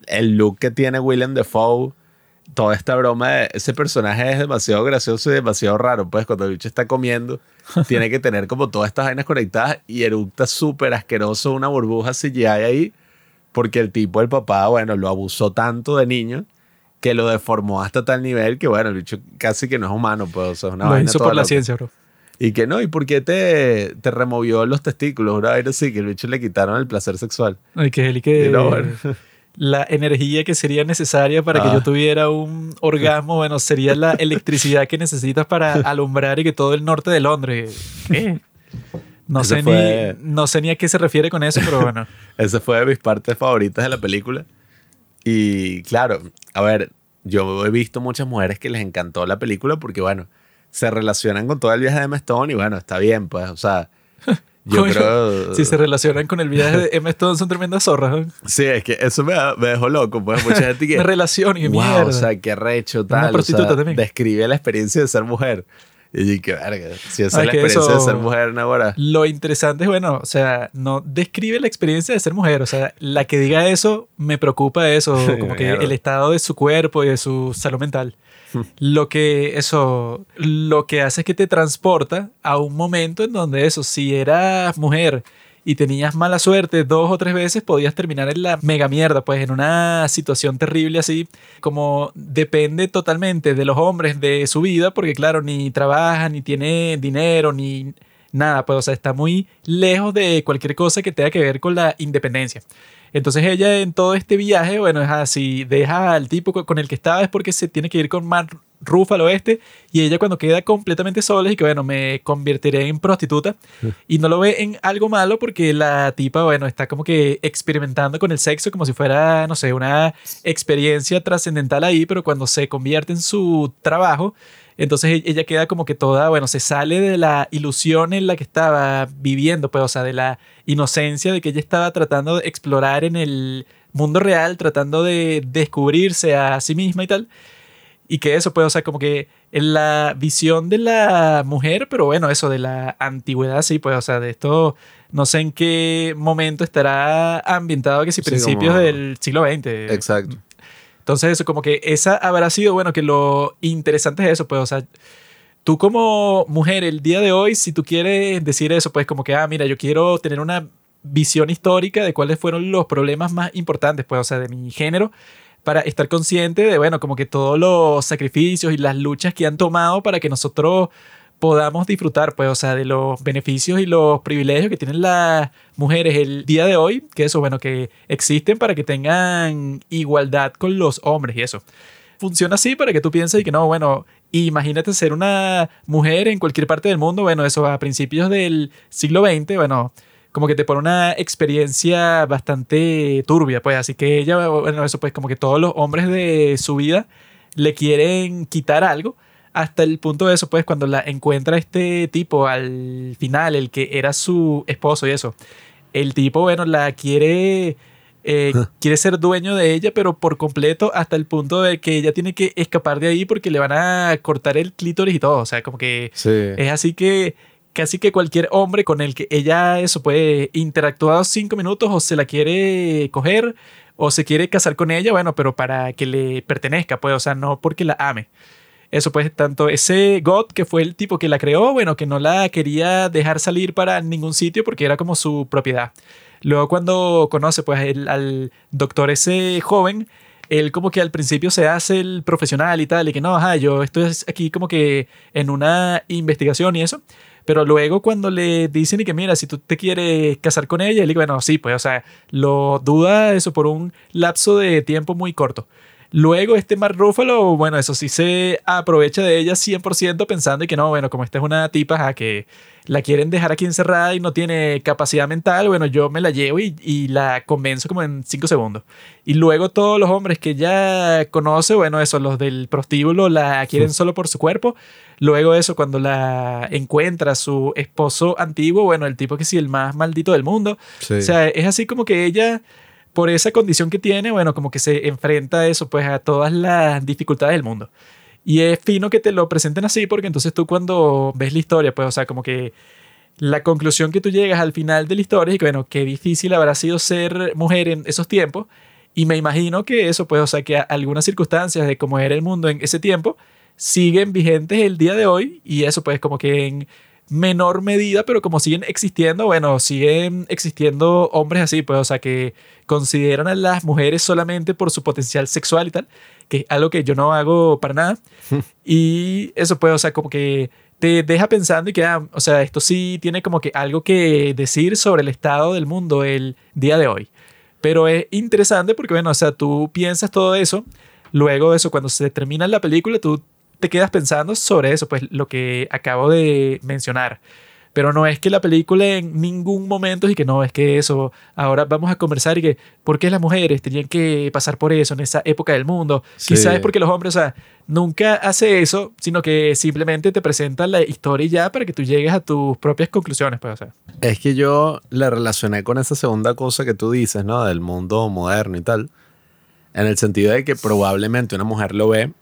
El look que tiene Willem Dafoe, toda esta broma, de- ese personaje es demasiado gracioso y demasiado raro, pues, cuando el bicho está comiendo, tiene que tener como todas estas vainas conectadas y eructa súper asqueroso una burbuja CGI ahí, porque el tipo, el papá, bueno, lo abusó tanto de niño que lo deformó hasta tal nivel que, bueno, el bicho casi que no es humano, pues, o sea, es una Lo vaina hizo por la loca. ciencia, bro. Y que no, ¿y por qué te, te removió los testículos? Una vaina así, que el bicho le quitaron el placer sexual. Y que él y que no, bueno. la energía que sería necesaria para que Ah. yo tuviera un orgasmo, bueno, sería la electricidad que necesitas para alumbrar y que todo el norte de Londres. ¿Qué? No Ese sé, fue- ni, no sé ni a qué se refiere con eso, pero bueno. Esa fue de mis partes favoritas de la película. Y claro, a ver, yo he visto muchas mujeres que les encantó la película porque, bueno, se relacionan con todo el viaje de Stone y, bueno, está bien, pues, o sea, yo Coño, creo... Si se relacionan con el viaje de Stone, son tremendas zorras. ¿eh? Sí, es que eso me, me dejó loco, pues, mucha gente que... Me relaciono y wow, mierda. o sea, qué recho, tal. o prostituta sea, también. Describe la experiencia de ser mujer. Y qué verga. Si esa es la experiencia eso- de ser mujer, no, ahora. Lo interesante es, bueno, o sea, no describe la experiencia de ser mujer. O sea, la que diga eso me preocupa eso, como que el estado de su cuerpo y de su salud mental. Lo que eso, lo que hace es que te transporta a un momento en donde eso, si eras mujer y tenías mala suerte dos o tres veces, podías terminar en la mega mierda, pues en una situación terrible así, como depende totalmente de los hombres, de su vida, porque claro, ni trabaja, ni tiene dinero, ni nada, pues o sea, está muy lejos de cualquier cosa que tenga que ver con la independencia. Entonces ella en todo este viaje, bueno, es así, deja al tipo co- con el que estaba es porque se tiene que ir con Mark Ruffalo este y ella cuando queda completamente sola y que bueno, me convertiré en prostituta y no lo ve en algo malo porque la tipa, bueno, está como que experimentando con el sexo como si fuera, no sé, una experiencia trascendental ahí, pero cuando se convierte en su trabajo, entonces e- ella queda como que toda, bueno, se sale de la ilusión en la que estaba viviendo, pues, o sea, de la inocencia de que ella estaba tratando de explorar en el mundo real, tratando de descubrirse a sí misma y tal. Y que eso, pues, o sea, como que en la visión de la mujer, pero bueno, eso de la antigüedad, sí, pues, o sea, de esto, no sé en qué momento estará ambientado, que si Sí, principios como- del siglo XX. Exacto. Entonces, eso, como que esa habrá sido, bueno, que lo interesante es eso, pues, o sea, tú como mujer el día de hoy, si tú quieres decir eso, pues como que, ah, mira, yo quiero tener una visión histórica de cuáles fueron los problemas más importantes, pues, o sea, de mi género, para estar consciente de, bueno, como que todos los sacrificios y las luchas que han tomado para que nosotros podamos disfrutar, pues, o sea, de los beneficios y los privilegios que tienen las mujeres el día de hoy, que eso, bueno, que existen para que tengan igualdad con los hombres y eso. Funciona así para que tú pienses que no, bueno, imagínate ser una mujer en cualquier parte del mundo, bueno, eso a principios del siglo XX, bueno, como que te pone una experiencia bastante turbia, pues, así que ella, bueno, eso pues como que todos los hombres de su vida le quieren quitar algo hasta el punto de eso, pues, cuando la encuentra este tipo al final, el que era su esposo y eso. El tipo, bueno, la quiere. eh, quiere ser dueño de ella, pero por completo, hasta el punto de que ella tiene que escapar de ahí porque le van a cortar el clítoris y todo. O sea, como que Sí. es así que casi que cualquier hombre con el que ella eso puede interactuar cinco minutos o se la quiere coger o se quiere casar con ella, bueno, pero para que le pertenezca, pues, o sea, no porque la ame. Eso pues, tanto ese God, que fue el tipo que la creó, bueno, que no la quería dejar salir para ningún sitio porque era como su propiedad. Luego cuando conoce pues el- al doctor ese joven, él como que al principio se hace el profesional y tal, y que no, ajá, yo estoy aquí como que en una investigación y eso. Pero luego cuando le dicen y que mira, si tú te quieres casar con ella, él dice, bueno, sí, pues, o sea, lo duda eso por un lapso de tiempo muy corto. Luego este Mark Ruffalo, bueno, eso sí se aprovecha de ella 100% pensando que no, bueno, como esta es una tipa ajá, que la quieren dejar aquí encerrada y no tiene capacidad mental, bueno, yo me la llevo y, y la convenzo como en 5 segundos. Y luego todos los hombres que ella conoce, bueno, eso, los del prostíbulo la quieren solo por su cuerpo. Luego eso, cuando la encuentra su esposo antiguo, bueno, el tipo que sí, el más maldito del mundo. Sí. O sea, es así como que ella, por esa condición que tiene, bueno, como que se enfrenta a eso, pues a todas las dificultades del mundo. Y es fino que te lo presenten así, porque entonces tú cuando ves la historia, pues, o sea, como que la conclusión que tú llegas al final de la historia es que, bueno, qué difícil habrá sido ser mujer en esos tiempos. Y me imagino que eso, pues, o sea, que algunas circunstancias de cómo era el mundo en ese tiempo siguen vigentes el día de hoy. Y eso, pues, como que en menor medida, pero como siguen existiendo, bueno, siguen existiendo hombres así, pues, o sea, que consideran a las mujeres solamente por su potencial sexual y tal, que es algo que yo no hago para nada. y eso, pues, o sea, como que te deja pensando y que, ah, o sea, esto sí tiene como que algo que decir sobre el estado del mundo el día de hoy. Pero es interesante porque, bueno, o sea, tú piensas todo eso, luego de eso, cuando se termina la película, tú te quedas pensando sobre eso, pues lo que acabo de mencionar. Pero no es que la película en ningún momento y que no, es que eso, ahora vamos a conversar y que, ¿por qué las mujeres tenían que pasar por eso en esa época del mundo? Sí. Quizás es porque los hombres, o sea, nunca hace eso, sino que simplemente te presentan la historia y ya para que tú llegues a tus propias conclusiones, pues, o sea. Es que yo la relacioné con esa segunda cosa que tú dices, ¿no? Del mundo moderno y tal. En el sentido de que probablemente una mujer lo ve,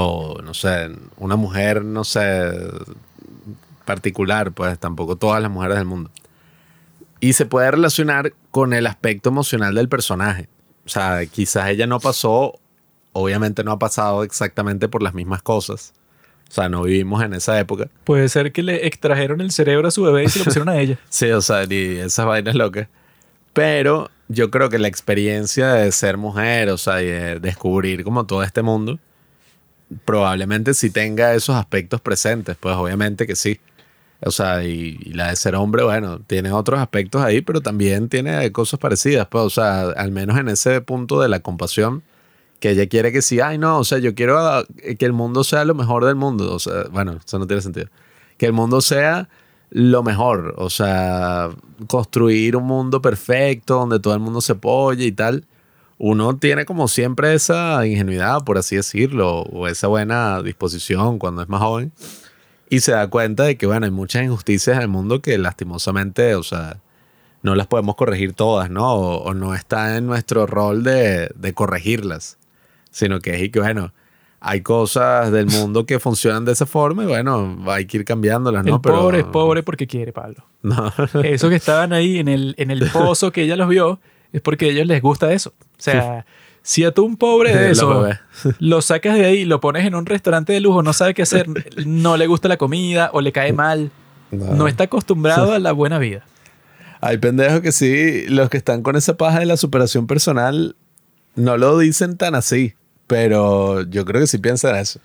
o no sé, una mujer, no sé, particular, pues tampoco todas las mujeres del mundo. Y se puede relacionar con el aspecto emocional del personaje. O sea, quizás ella no pasó, obviamente no ha pasado exactamente por las mismas cosas. O sea, no vivimos en esa época. Puede ser que le extrajeron el cerebro a su bebé y se lo pusieron a ella. Sí, o sea, ni esas vainas locas. Pero yo creo que la experiencia de ser mujer, o sea, y de descubrir como todo este mundo, probablemente sí tenga esos aspectos presentes, pues obviamente que sí. O sea, y, la de ser hombre, bueno, tiene otros aspectos ahí, pero también tiene cosas parecidas, pues, o sea, al menos en ese punto de la compasión, que ella quiere que sí, ay, no, o sea, yo quiero ah, que el mundo sea lo mejor del mundo, o sea, bueno, eso no tiene sentido. Que el mundo sea lo mejor, o sea, construir un mundo perfecto donde todo el mundo se apoye y tal. Uno tiene como siempre esa ingenuidad, por así decirlo, o esa buena disposición cuando es más joven. Y se da cuenta de que, bueno, hay muchas injusticias en el mundo que lastimosamente, o sea, no las podemos corregir todas, ¿no? O, o no está en nuestro rol de, de corregirlas, sino que es y que, bueno, hay cosas del mundo que funcionan de esa forma y, bueno, hay que ir cambiándolas, ¿no? el pobre es pobre porque quiere, Pablo. No. Esos que estaban ahí en el, en el pozo que ella los vio, es porque a ellos les gusta eso. O sea, si a tú un pobre de eso lo sacas de ahí y lo pones en un restaurante de lujo, no sabe qué hacer, no le gusta la comida o le cae mal, no está acostumbrado a la buena vida. Hay pendejos que sí, los que están con esa paja de la superación personal no lo dicen tan así, pero yo creo que sí piensan eso.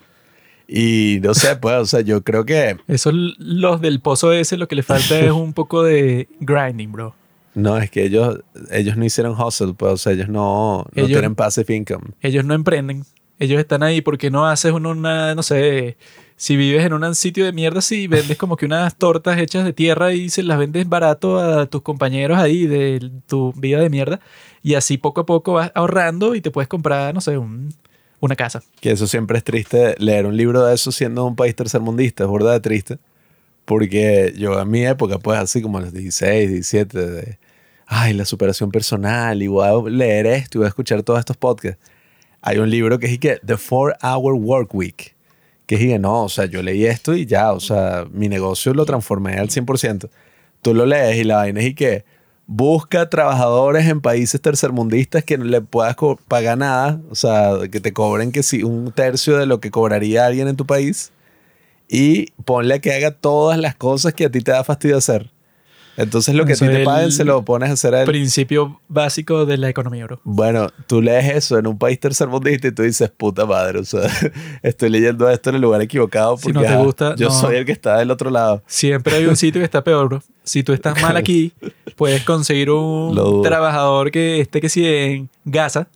Y no sé, pues, o sea, yo creo que Eso los del pozo ese lo que le falta es un poco de grinding, bro. No, es que ellos, ellos no hicieron hustle, pues, o sea, ellos no, no Ellos- tienen passive income. Ellos no emprenden. Ellos están ahí porque no haces una, una, no sé, si vives en un sitio de mierda, si vendes como que unas tortas hechas de tierra y se las vendes barato a tus compañeros ahí de tu vida de mierda. Y así poco a poco vas ahorrando y te puedes comprar, no sé, un- una casa. Que eso siempre es triste, leer un libro de eso siendo un país tercermundista, es verdad triste. Porque yo en mi época, pues así como a los 16, 17, de, ay, la superación personal, y voy a leer esto y voy a escuchar todos estos podcasts. Hay un libro que es que The Four Hour Work Week, que es no, o sea, yo leí esto y ya, o sea, mi negocio lo transformé al 100%. Tú lo lees y la vaina es y que busca trabajadores en países tercermundistas que no le puedas pagar nada, o sea, que te cobren que si un tercio de lo que cobraría alguien en tu país y ponle a que haga todas las cosas que a ti te da fastidio hacer. Entonces lo que a Eso ti es te paguen se lo pones a hacer a él. Principio básico de la economía, bro. Bueno, tú lees eso en un país tercermundista y tú dices, puta madre, o sea, estoy leyendo esto en el lugar equivocado Si porque no te gusta, yo no. soy el que está del otro lado. Siempre hay un sitio que está peor, bro. Si tú estás mal aquí, puedes conseguir un trabajador que esté que si en Gaza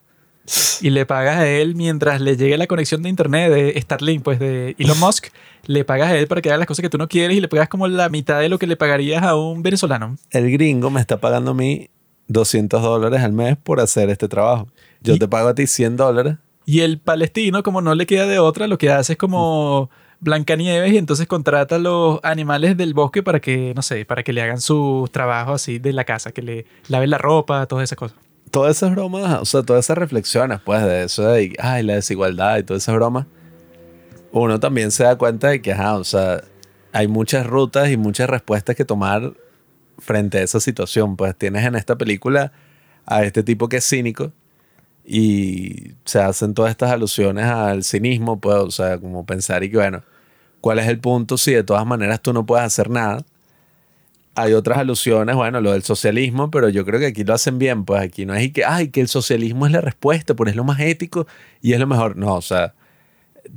y le pagas a él mientras le llegue la conexión de internet de Starlink, pues de Elon Musk, le pagas a él para que haga las cosas que tú no quieres y le pagas como la mitad de lo que le pagarías a un venezolano. El gringo me está pagando a mí 200 dólares al mes por hacer este trabajo. Yo Y- te pago a ti 100 dólares. Y el palestino, como no le queda de otra, lo que hace es como Blancanieves y entonces contrata a los animales del bosque para que, no sé, para que le hagan sus trabajos así de la casa, que le laven la ropa, todas esas cosas. Todas esas bromas, o sea, todas esas reflexiones, pues, de eso de, ay, la desigualdad y todas esas bromas, uno también se da cuenta de que, o sea, hay muchas rutas y muchas respuestas que tomar frente a esa situación. Pues tienes en esta película a este tipo que es cínico y se hacen todas estas alusiones al cinismo, pues, o sea, como pensar y que, bueno, ¿cuál es el punto si de todas maneras tú no puedes hacer nada? Hay otras alusiones, bueno, lo del socialismo, pero yo creo que aquí lo hacen bien, pues aquí no es y que, ay, que el socialismo es la respuesta, porque es lo más ético y es lo mejor. No, o sea,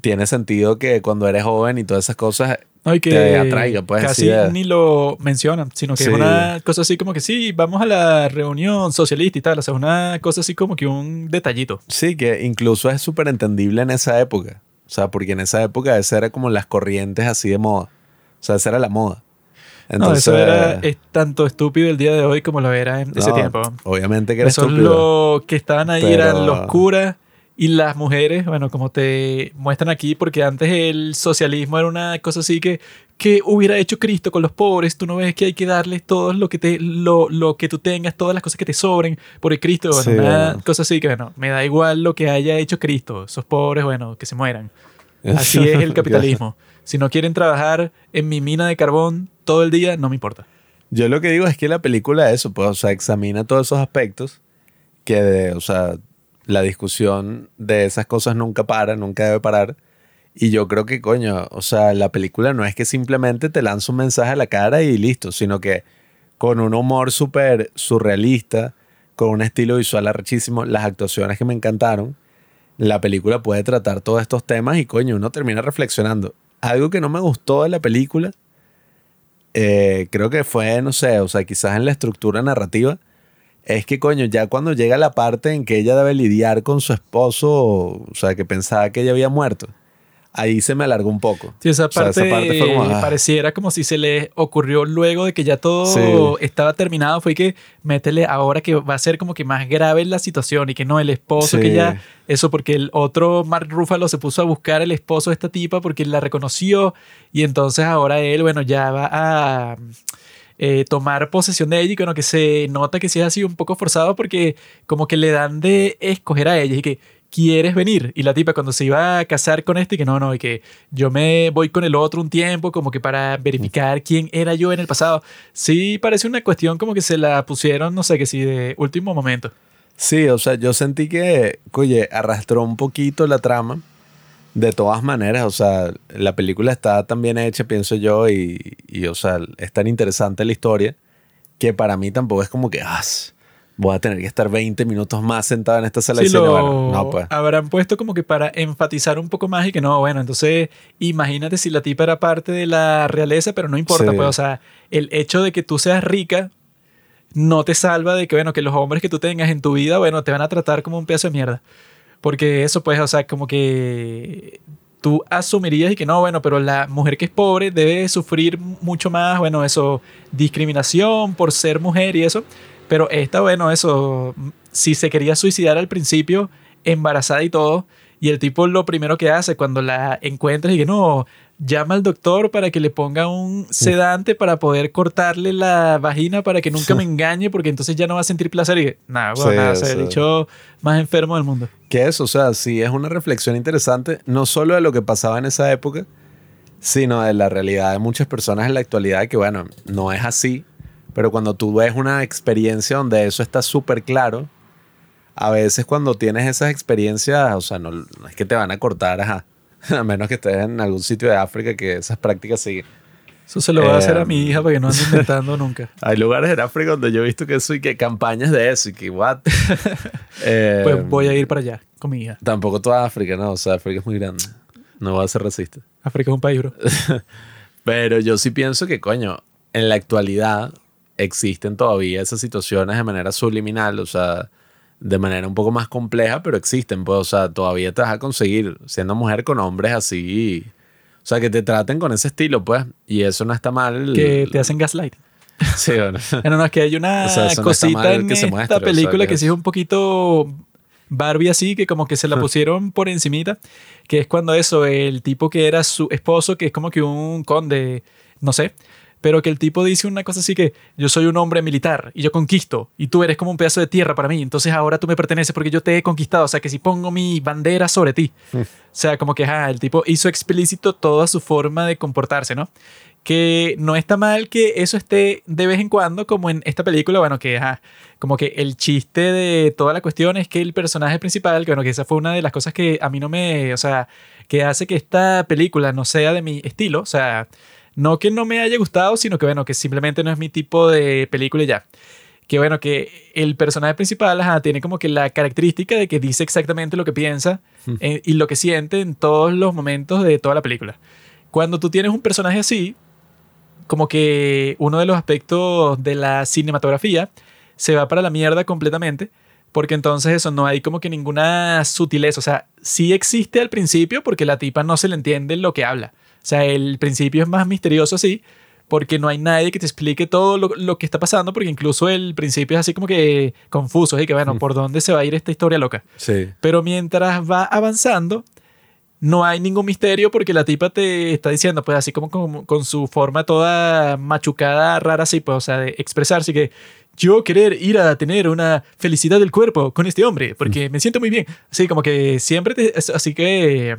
tiene sentido que cuando eres joven y todas esas cosas, No, y que Te atraiga, pues, casi sí, eh. ni lo mencionan, sino que Sí. es una cosa así como que sí, vamos a la reunión socialista y tal, o sea, una cosa así como que un detallito. Sí, que incluso es súper entendible en esa época. O sea, porque en esa época esa era como las corrientes así de moda. O sea, esa era la moda. No, eso era es tanto estúpido el día de hoy como lo era en ese tiempo. Obviamente que era Eso es estúpido. lo que estaban ahí Pero- eran los curas y las mujeres, bueno, como te muestran aquí, porque antes el socialismo era una cosa así que, que hubiera hecho Cristo con los pobres. Tú no ves que hay que darles todo lo que, te, lo, lo que tú tengas, todas las cosas que te sobren por el Cristo. Bueno, Sí, una bueno. cosa así que, bueno, me da igual lo que haya hecho Cristo. Esos pobres, bueno, que se mueran. Así es el capitalismo. Si no quieren trabajar en mi mina de carbón todo el día, no me importa. Yo lo que digo es que la película eso, pues, o sea, examina todos esos aspectos que, de, o sea, la discusión de esas cosas nunca para, nunca debe parar. Y yo creo que, coño, o sea, la película no es que simplemente te lanza un mensaje a la cara y listo, sino que con un humor súper surrealista, con un estilo visual arrechísimo, las actuaciones que me encantaron, la película puede tratar todos estos temas y, coño, uno termina reflexionando. Algo que no me gustó de la película, eh, creo que fue, no sé, o sea, quizás en la estructura narrativa, es que, coño, ya cuando llega la parte en que ella debe lidiar con su esposo, o sea, que pensaba que ella había muerto, ahí se me alargó un poco. Sí, esa O sea, parte, esa parte fue como, ah. pareciera como si se le ocurrió luego de que ya todo Sí. estaba terminado. Fue que métele ahora que va a ser como que más grave la situación y que no, el esposo Sí. que ya. Eso porque el otro Mark Ruffalo se puso a buscar el esposo de esta tipa porque la reconoció y entonces ahora él, bueno, ya va a. eh, tomar posesión de ella y bueno, que se nota que sí ha sido un poco forzado porque como que le dan de escoger a ella y que quieres venir y la tipa cuando se iba a casar con este que no, no, y que yo me voy con el otro un tiempo como que para verificar quién era yo en el pasado. Sí parece una cuestión como que se la pusieron, no sé, que sí, de último momento. Sí, o sea, yo sentí que, oye, arrastró un poquito la trama. De todas maneras, o sea, la película está tan bien hecha, pienso yo, y, y, o sea, es tan interesante la historia que para mí tampoco es como que, ah, voy a tener que estar 20 minutos más sentado en esta sala Sí, de cine. Bueno, no, pues. habrán puesto como que para enfatizar un poco más y que no, bueno, entonces imagínate si la tipa era parte de la realeza, pero no importa, Sí. pues, o sea, el hecho de que tú seas rica no te salva de que, bueno, que los hombres que tú tengas en tu vida, bueno, te van a tratar como un pedazo de mierda. Porque eso, pues, o sea, como que tú asumirías y que no, bueno, pero la mujer que es pobre debe sufrir mucho más, bueno, eso, discriminación por ser mujer y eso. Pero esta, bueno, eso, si se quería suicidar al principio, embarazada y todo, y el tipo lo primero que hace cuando la encuentra y que no, llama al doctor para que le ponga un sedante para poder cortarle la vagina para que nunca me engañe, porque entonces ya no va a sentir placer y nada, bueno, Sí, nada, se el dicho más enfermo del mundo. Que eso, o sea, sí es una reflexión interesante, no solo de lo que pasaba en esa época, sino de la realidad de muchas personas en la actualidad, que bueno, no es así, pero cuando tú ves una experiencia donde eso está súper claro, a veces cuando tienes esas experiencias, o sea, no, no es que te van a cortar, ajá, a menos que estés en algún sitio de África que esas prácticas siguen. Eso se lo voy a hacer a Eh, mi hija para que no ande inventando nunca. Hay lugares en África donde yo he visto que eso y que campañas de eso y que, what? Eh, Pues voy a ir para allá con mi hija. Tampoco toda África, ¿no? O sea, África es muy grande. No voy a ser racista. África es un país, bro. Pero yo sí pienso que, coño, en la actualidad existen todavía esas situaciones de manera subliminal, o sea, de manera un poco más compleja, pero existen, pues, o sea, todavía te vas a conseguir siendo mujer con hombres así, o sea, que te traten con ese estilo, pues, y eso no está mal. Que te hacen gaslighting. Sí, bueno. Bueno, no, es que hay una O sea, no cosita en que esta muestre, o sea, película que que es- sí es un poquito Barbie así, que como que se la pusieron por encimita, que es cuando eso, el tipo que era su esposo, que es como que un conde, no sé, pero que el tipo dice una cosa así que yo soy un hombre militar y yo conquisto y tú eres como un pedazo de tierra para mí, entonces ahora tú me perteneces porque yo te he conquistado, o sea que si pongo mi bandera sobre ti, o sea como que ajá, el tipo hizo explícito toda su forma de comportarse, ¿no? que no está mal que eso esté de vez en cuando, como en esta película, bueno, que ajá, como que el chiste de toda la cuestión es que el personaje principal, que bueno, que esa fue una de las cosas que a mí no me, o sea, que hace que esta película no sea de mi estilo, o sea, no que no me haya gustado, sino que bueno, que simplemente no es mi tipo de película y ya. Que bueno, que el personaje principal ajá, tiene como que la característica de que dice exactamente lo que piensa eh, y lo que siente en todos los momentos de toda la película. Cuando tú tienes un personaje así, como que uno de los aspectos de la cinematografía se va para la mierda completamente, porque entonces eso no hay como que ninguna sutileza, o sea, sí existe al principio porque la tipa no se le entiende lo que habla. O sea, el principio es más misterioso así, porque no hay nadie que te explique todo lo, lo que está pasando, porque incluso el principio es así como que confuso, y que bueno, ¿por dónde se va a ir esta historia loca? Sí. Pero mientras va avanzando, no hay ningún misterio porque la tipa te está diciendo, pues así como con, con su forma toda machucada, rara, así, pues, o sea, de expresarse que yo querer ir a tener una felicidad del cuerpo con este hombre, porque me siento muy bien. Así como que siempre te, así que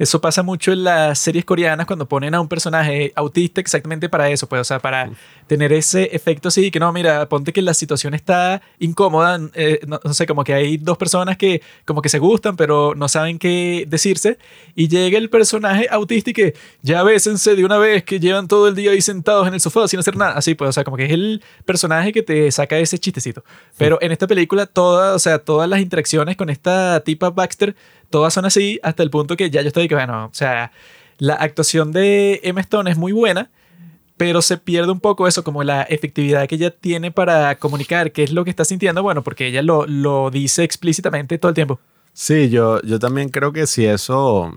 eso pasa mucho en las series coreanas cuando ponen a un personaje autista exactamente para eso, pues, o sea, para tener ese efecto así, que no, mira, ponte que la situación está incómoda, eh, no, sé, como que hay dos personas que como que se gustan, pero no saben qué decirse, y llega el personaje autista y que ya bésense de una vez, que llevan todo el día ahí sentados en el sofá sin hacer nada, así, pues, o sea, como que es el personaje que te saca ese chistecito. Pero en esta película, todas, o sea, todas las interacciones con esta tipa Baxter, todas son así hasta el punto que ya yo estoy que, bueno, o sea, la actuación de Emma Stone es muy buena, pero se pierde un poco eso, como la efectividad que ella tiene para comunicar qué es lo que está sintiendo, bueno, porque ella lo, lo dice explícitamente todo el tiempo. Sí, yo, yo también creo que si eso,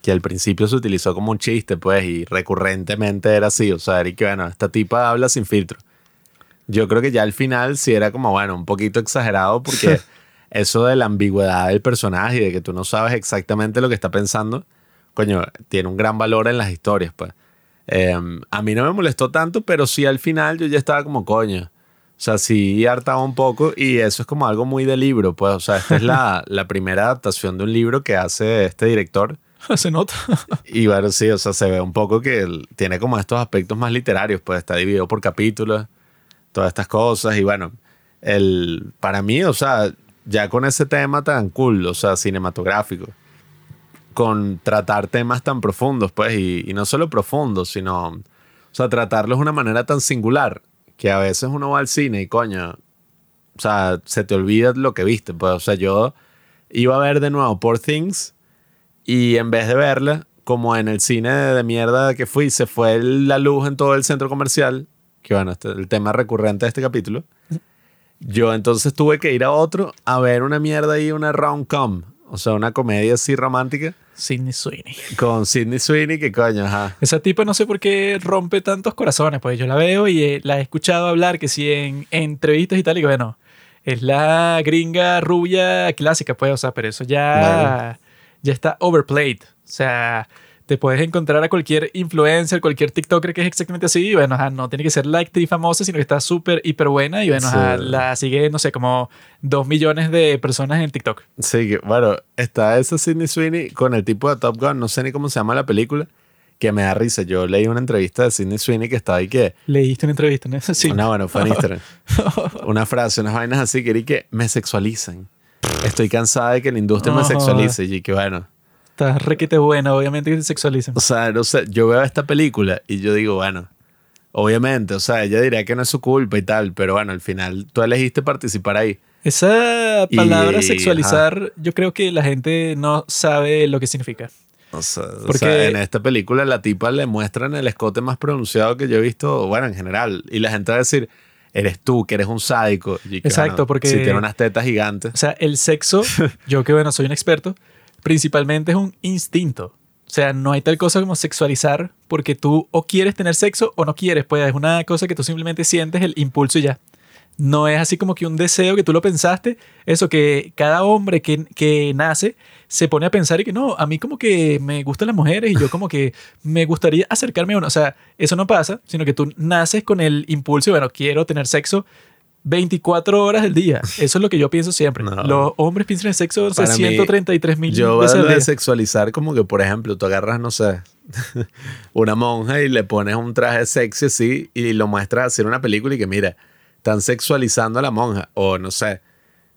que al principio se utilizó como un chiste, pues, y recurrentemente era así, o sea, y que, bueno, esta tipa habla sin filtro. Yo creo que ya al final sí era como, bueno, un poquito exagerado porque eso de la ambigüedad del personaje y de que tú no sabes exactamente lo que está pensando, coño, tiene un gran valor en las historias, pues. Eh, a mí no me molestó tanto, pero sí al final yo ya estaba como, coño. O sea, sí hartaba un poco y eso es como algo muy de libro, pues. O sea, esta es la, la primera adaptación de un libro que hace este director. se nota. Y bueno, sí, o sea, se ve un poco que tiene como estos aspectos más literarios, pues está dividido por capítulos, todas estas cosas. Y bueno, el, para mí, o sea, ya con ese tema tan cool, o sea, cinematográfico, con tratar temas tan profundos, pues, y, no solo profundos, sino, o sea, tratarlos de una manera tan singular, que a veces uno va al cine y coño, o sea, se te olvida lo que viste, pues, o sea, yo iba a ver de nuevo Poor Things y en vez de verla, como en el cine de, de mierda que fui, se fue la luz en todo el centro comercial, que bueno, este es el tema recurrente de este capítulo. Yo entonces tuve que ir a otro a ver una mierda ahí, una rom-com, o sea, una comedia así romántica Sidney Sweeney. con Sidney Sweeney, que coño, ajá. Esa tipa no sé por qué rompe tantos corazones, pues yo la veo y eh, la he escuchado hablar que sí en, en entrevistas y tal, y que bueno, es la gringa rubia clásica, pues, o sea, pero eso ya, ya está overplayed. O sea, te puedes encontrar a cualquier influencer, cualquier TikToker que es exactamente así, y bueno, ajá, no tiene que ser la actriz famosa, sino que está súper, hiper buena, y bueno, Sí. ajá, la sigue, no sé, como dos millones de personas en TikTok. Sí, bueno, está esa Sidney Sweeney con el tipo de Top Gun, no sé ni cómo se llama la película, que me da risa. Yo leí una entrevista de Sidney Sweeney que estaba ahí que Leíste una entrevista, ¿no? Sí. No, bueno, fue en Instagram. Una frase, unas vainas así que que me sexualizan. Estoy cansada de que la industria me sexualice. Y que bueno, Está requete buena, obviamente que te sexualizan. o sea, no sé, yo veo esta película y yo digo, bueno, obviamente, o sea, ella diría que no es su culpa y tal, pero bueno, al final tú elegiste participar ahí. Esa Y- palabra ajá. sexualizar, yo creo que la gente no sabe lo que significa. O sea, o Porque- sea, en esta película la tipa le muestran el escote más pronunciado que yo he visto, bueno, en general. Y la gente va a decir, eres tú, que eres un sádico. Y que, Exacto, bueno, porque- Si tiene unas tetas gigantes. O sea, el sexo, yo que bueno, soy un experto, principalmente es un instinto. O sea, no hay tal cosa como sexualizar porque tú o quieres tener sexo o no quieres. Pues es una cosa que tú simplemente sientes el impulso y ya. No es así como que un deseo que tú lo pensaste. Eso que cada hombre que, que nace se pone a pensar y que no, a mí como que me gustan las mujeres y yo como que me gustaría acercarme a una. O sea, eso no pasa, sino que tú naces con el impulso y bueno, quiero tener sexo 24 horas del día. Eso es lo que yo pienso siempre. No. Los hombres piensan en sexo no sé, Para mí, 133 mil Yo veces al de día. sexualizar como que, por ejemplo, tú agarras, no sé, una monja y le pones un traje sexy así y lo muestras hacer una película y que mira, están sexualizando a la monja. O no sé,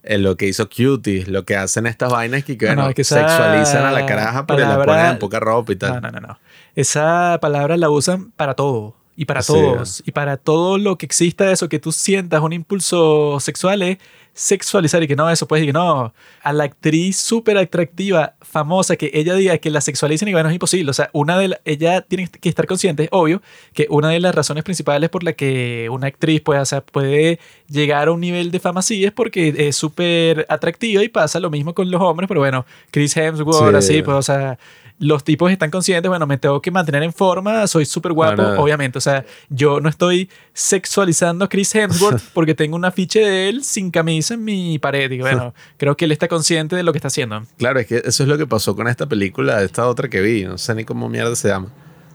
en lo que hizo Cutie, lo que hacen estas vainas que, No, no, bueno, es que esa sexualizan a la caraja la palabra- ponen en poca ropa y tal. No, no, no, no. Esa palabra la usan para todo. Y para Sí, todos. Y para todo lo que exista eso, que tú sientas un impulso sexual es sexualizar y que no, eso puedes decir que no. A la actriz súper atractiva, famosa, que ella diga que la sexualicen y bueno, es imposible. O sea, una de la- ella tiene que estar consciente, es obvio, que una de las razones principales por la que una actriz puede, o sea, puede llegar a un nivel de fama así es porque es súper atractiva y pasa lo mismo con los hombres, pero bueno, Chris Hemsworth, Sí. así, pues, o sea, los tipos están conscientes, bueno, me tengo que mantener en forma, soy súper guapo, No, no. obviamente. O sea, yo no estoy sexualizando a Chris Hemsworth porque tengo un afiche de él sin camisa en mi pared. Y bueno, creo que él está consciente de lo que está haciendo. Claro, es que eso es lo que pasó con esta película, esta otra que vi, no sé ni cómo mierda se llama.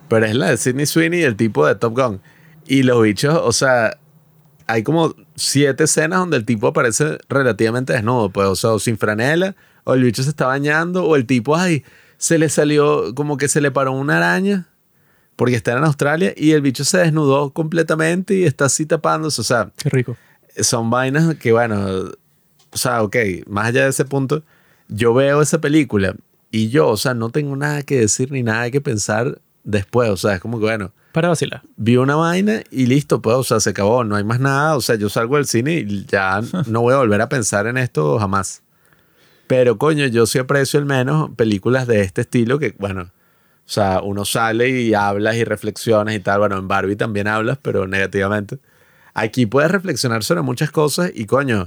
Pero es la de Sidney Sweeney y el tipo de Top Gun. Y los bichos, o sea, hay como siete escenas donde el tipo aparece relativamente desnudo, pues, o sea, o sin franela, o el bicho se está bañando, o el tipo, ay, se le salió, como que se le paró una araña, porque está en Australia, y el bicho se desnudó completamente y está así tapándose, o sea, Qué rico. son vainas que, bueno, o sea, ok, más allá de ese punto, yo veo esa película y yo, o sea, no tengo nada que decir ni nada que pensar después, o sea, es como que, bueno, Para vacilar. vi una vaina y listo, pues, o sea, se acabó, no hay más nada, o sea, yo salgo del cine y ya no voy a volver a pensar en esto jamás. Pero, coño, yo sí aprecio al menos películas de este estilo que, bueno, o sea, uno sale y hablas y reflexionas y tal, bueno, en Barbie también hablas, pero negativamente. Aquí puedes reflexionar sobre muchas cosas y, coño,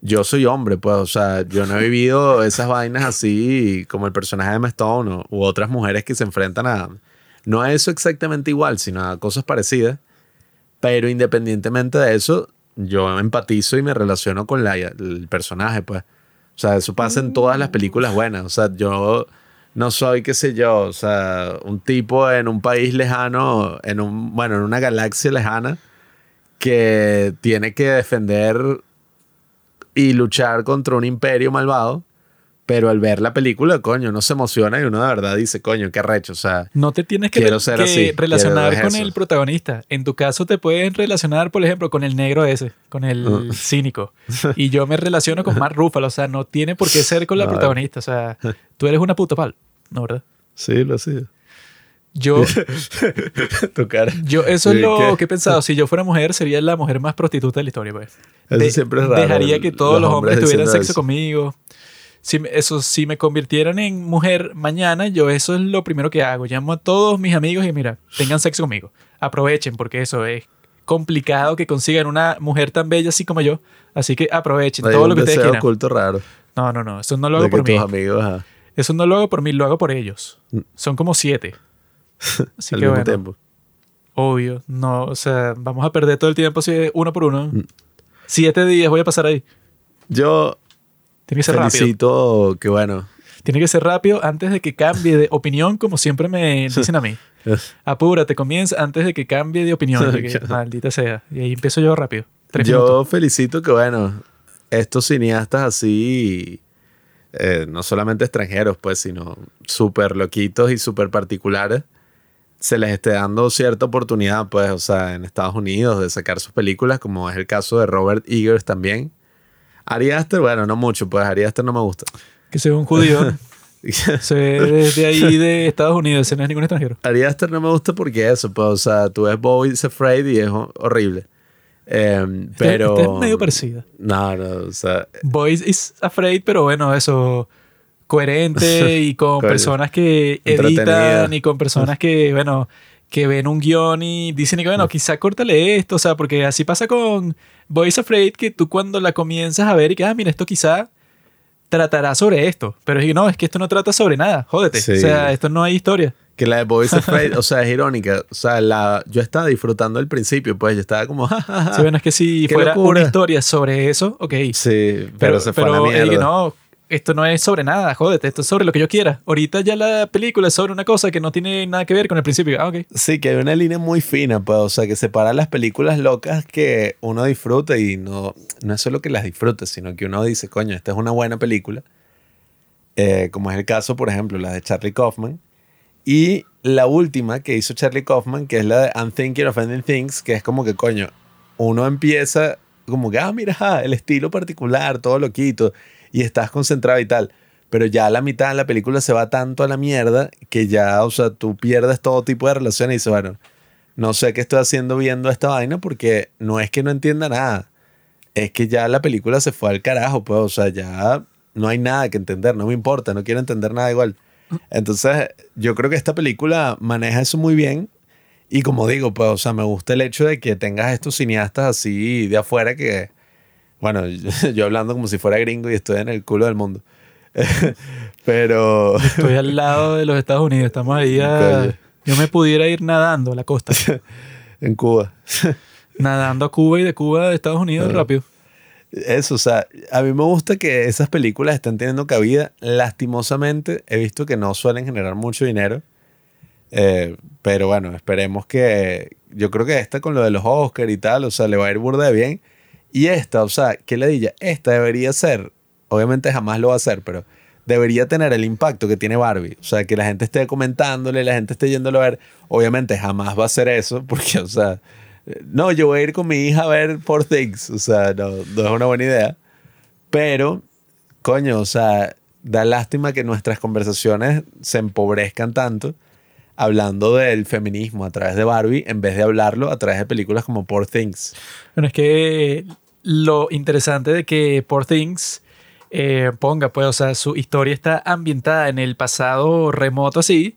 yo soy hombre, pues, o sea, yo no he vivido esas vainas así como el personaje de Emma Stone o, u otras mujeres que se enfrentan a, no a eso exactamente igual, sino a cosas parecidas, pero independientemente de eso, yo empatizo y me relaciono con la, el personaje, pues. O sea, eso pasa en todas las películas buenas, o sea, yo no soy, qué sé yo, o sea, un tipo en un país lejano, en un, bueno, en una galaxia lejana, que tiene que defender y luchar contra un imperio malvado, pero al ver la película, coño, uno se emociona y uno de verdad dice, coño, qué recho, o sea, No te tienes que, Quiero ser que así, relacionar con eso. el protagonista. En tu caso te pueden relacionar, por ejemplo, con el negro ese, con el Mm. cínico. Y yo me relaciono con Mark Ruffalo. O sea, no tiene por qué ser con la No. protagonista. O sea, tú eres una puta pal. ¿No, verdad? sí, lo sé. Yo, tu cara. yo eso es lo que he pensado. Si yo fuera mujer, sería la mujer más prostituta de la historia, pues. Eso siempre es raro, Dejaría que todos los los hombres hombres tuvieran sexo eso. conmigo. Si, eso, si me convirtieran en mujer mañana, yo eso es lo primero que hago. Llamo a todos mis amigos y mira, tengan sexo conmigo. Aprovechen porque eso es complicado que consigan una mujer tan bella así como yo. Así que aprovechen Hay todo un lo que ustedes deseo quieran. oculto raro. No, no, no. Eso no lo de hago que por tus mí. amigos ajá, Eso no lo hago por mí, lo hago por ellos. Mm. Son como siete. Así al que mismo bueno, tiempo. obvio. No, o sea, vamos a perder todo el tiempo así uno por uno. Mm. Siete días voy a pasar ahí. Yo Tiene que ser rápido. felicito que, bueno, Tiene que ser rápido antes de que cambie de opinión, como siempre me dicen a mí. Apúrate, comienza antes de que cambie de opinión. Que, maldita sea. Y ahí empiezo yo rápido. Tres yo minutos. felicito que, bueno, estos cineastas así, eh, no solamente extranjeros, pues, sino súper loquitos y súper particulares, se les esté dando cierta oportunidad, pues, o sea, en Estados Unidos de sacar sus películas, como es el caso de Robert Eggers también. Ari Aster, bueno, no mucho, pues Ari Aster no me gusta. Que sea un judío. Se ve desde ahí de Estados Unidos. Ese no es ningún extranjero. Ari Aster no me gusta porque eso, pues, o sea, tú ves Bowie's Afraid y es ho- horrible. Em, Esta- pero... esta es medio parecida. No, no, o sea, Boys is Afraid, pero bueno, eso coherente y con personas que editan y con personas que, bueno, que ven un guion y dicen que, bueno, quizá córtale esto, o sea, porque así pasa con Boys Afraid, que tú cuando la comienzas a ver y que, ah, mira, esto quizá tratará sobre esto, pero es que no, es que esto no trata sobre nada, jódete, Sí. o sea, esto no hay historia. Que la de Boys Afraid, o sea, es irónica. O sea, la, yo estaba disfrutando al principio, pues yo estaba como, ja, ja, ja. Sí, bueno, es que si fuera locura. una historia sobre eso, ok, Sí, pero, se fue a la pero, mierda. eh, no, esto no es sobre nada, jódete, esto es sobre lo que yo quiera. Ahorita ya la película es sobre una cosa que no tiene nada que ver con el principio. Ah, ok. Sí, que hay una línea muy fina, pues, o sea, que separa las películas locas que uno disfruta y no, no es solo que las disfrute, sino que uno dice, coño, esta es una buena película. Eh, como es el caso, por ejemplo, la de Charlie Kaufman. Y la última que hizo Charlie Kaufman, que es la de I'm Thinking of Ending Things, que es como que, coño, uno empieza como que, ah, mira, el estilo particular, todo loquito, y estás concentrado y tal. Pero ya a la mitad de la película se va tanto a la mierda que ya, o sea, tú pierdes todo tipo de relaciones y dices, bueno, no sé qué estoy haciendo viendo esta vaina porque no es que no entienda nada. Es que ya la película se fue al carajo, pues, o sea, ya no hay nada que entender, no me importa, no quiero entender nada igual. Entonces, yo creo que esta película maneja eso muy bien. Y como digo, pues, o sea, me gusta el hecho de que tengas estos cineastas así de afuera que, bueno, yo hablando como si fuera gringo y estoy en el culo del mundo. Pero, Estoy al lado de los Estados Unidos, estamos ahí a... Yo me pudiera ir nadando a la costa, en Cuba. nadando a Cuba y de Cuba a Estados Unidos rápido. Eso, o sea, a mí me gusta que esas películas estén teniendo cabida. Lastimosamente, he visto que no suelen generar mucho dinero. Eh, pero bueno, esperemos que. Yo creo que esta con lo de los Oscars y tal, o sea, le va a ir burda de bien. Y esta, o sea, ¿qué le diga? Esta debería ser. Obviamente jamás lo va a hacer, pero debería tener el impacto que tiene Barbie. O sea, que la gente esté comentándole, la gente esté yéndolo a ver. Obviamente jamás va a ser eso, porque, o sea, no, yo voy a ir con mi hija a ver Poor Things. O sea, no, no es una buena idea. Pero, coño, o sea, da lástima que nuestras conversaciones se empobrezcan tanto hablando del feminismo a través de Barbie en vez de hablarlo a través de películas como Poor Things. Bueno, es que lo interesante de que Poor Things eh, ponga, pues, o sea, su historia está ambientada en el pasado remoto así,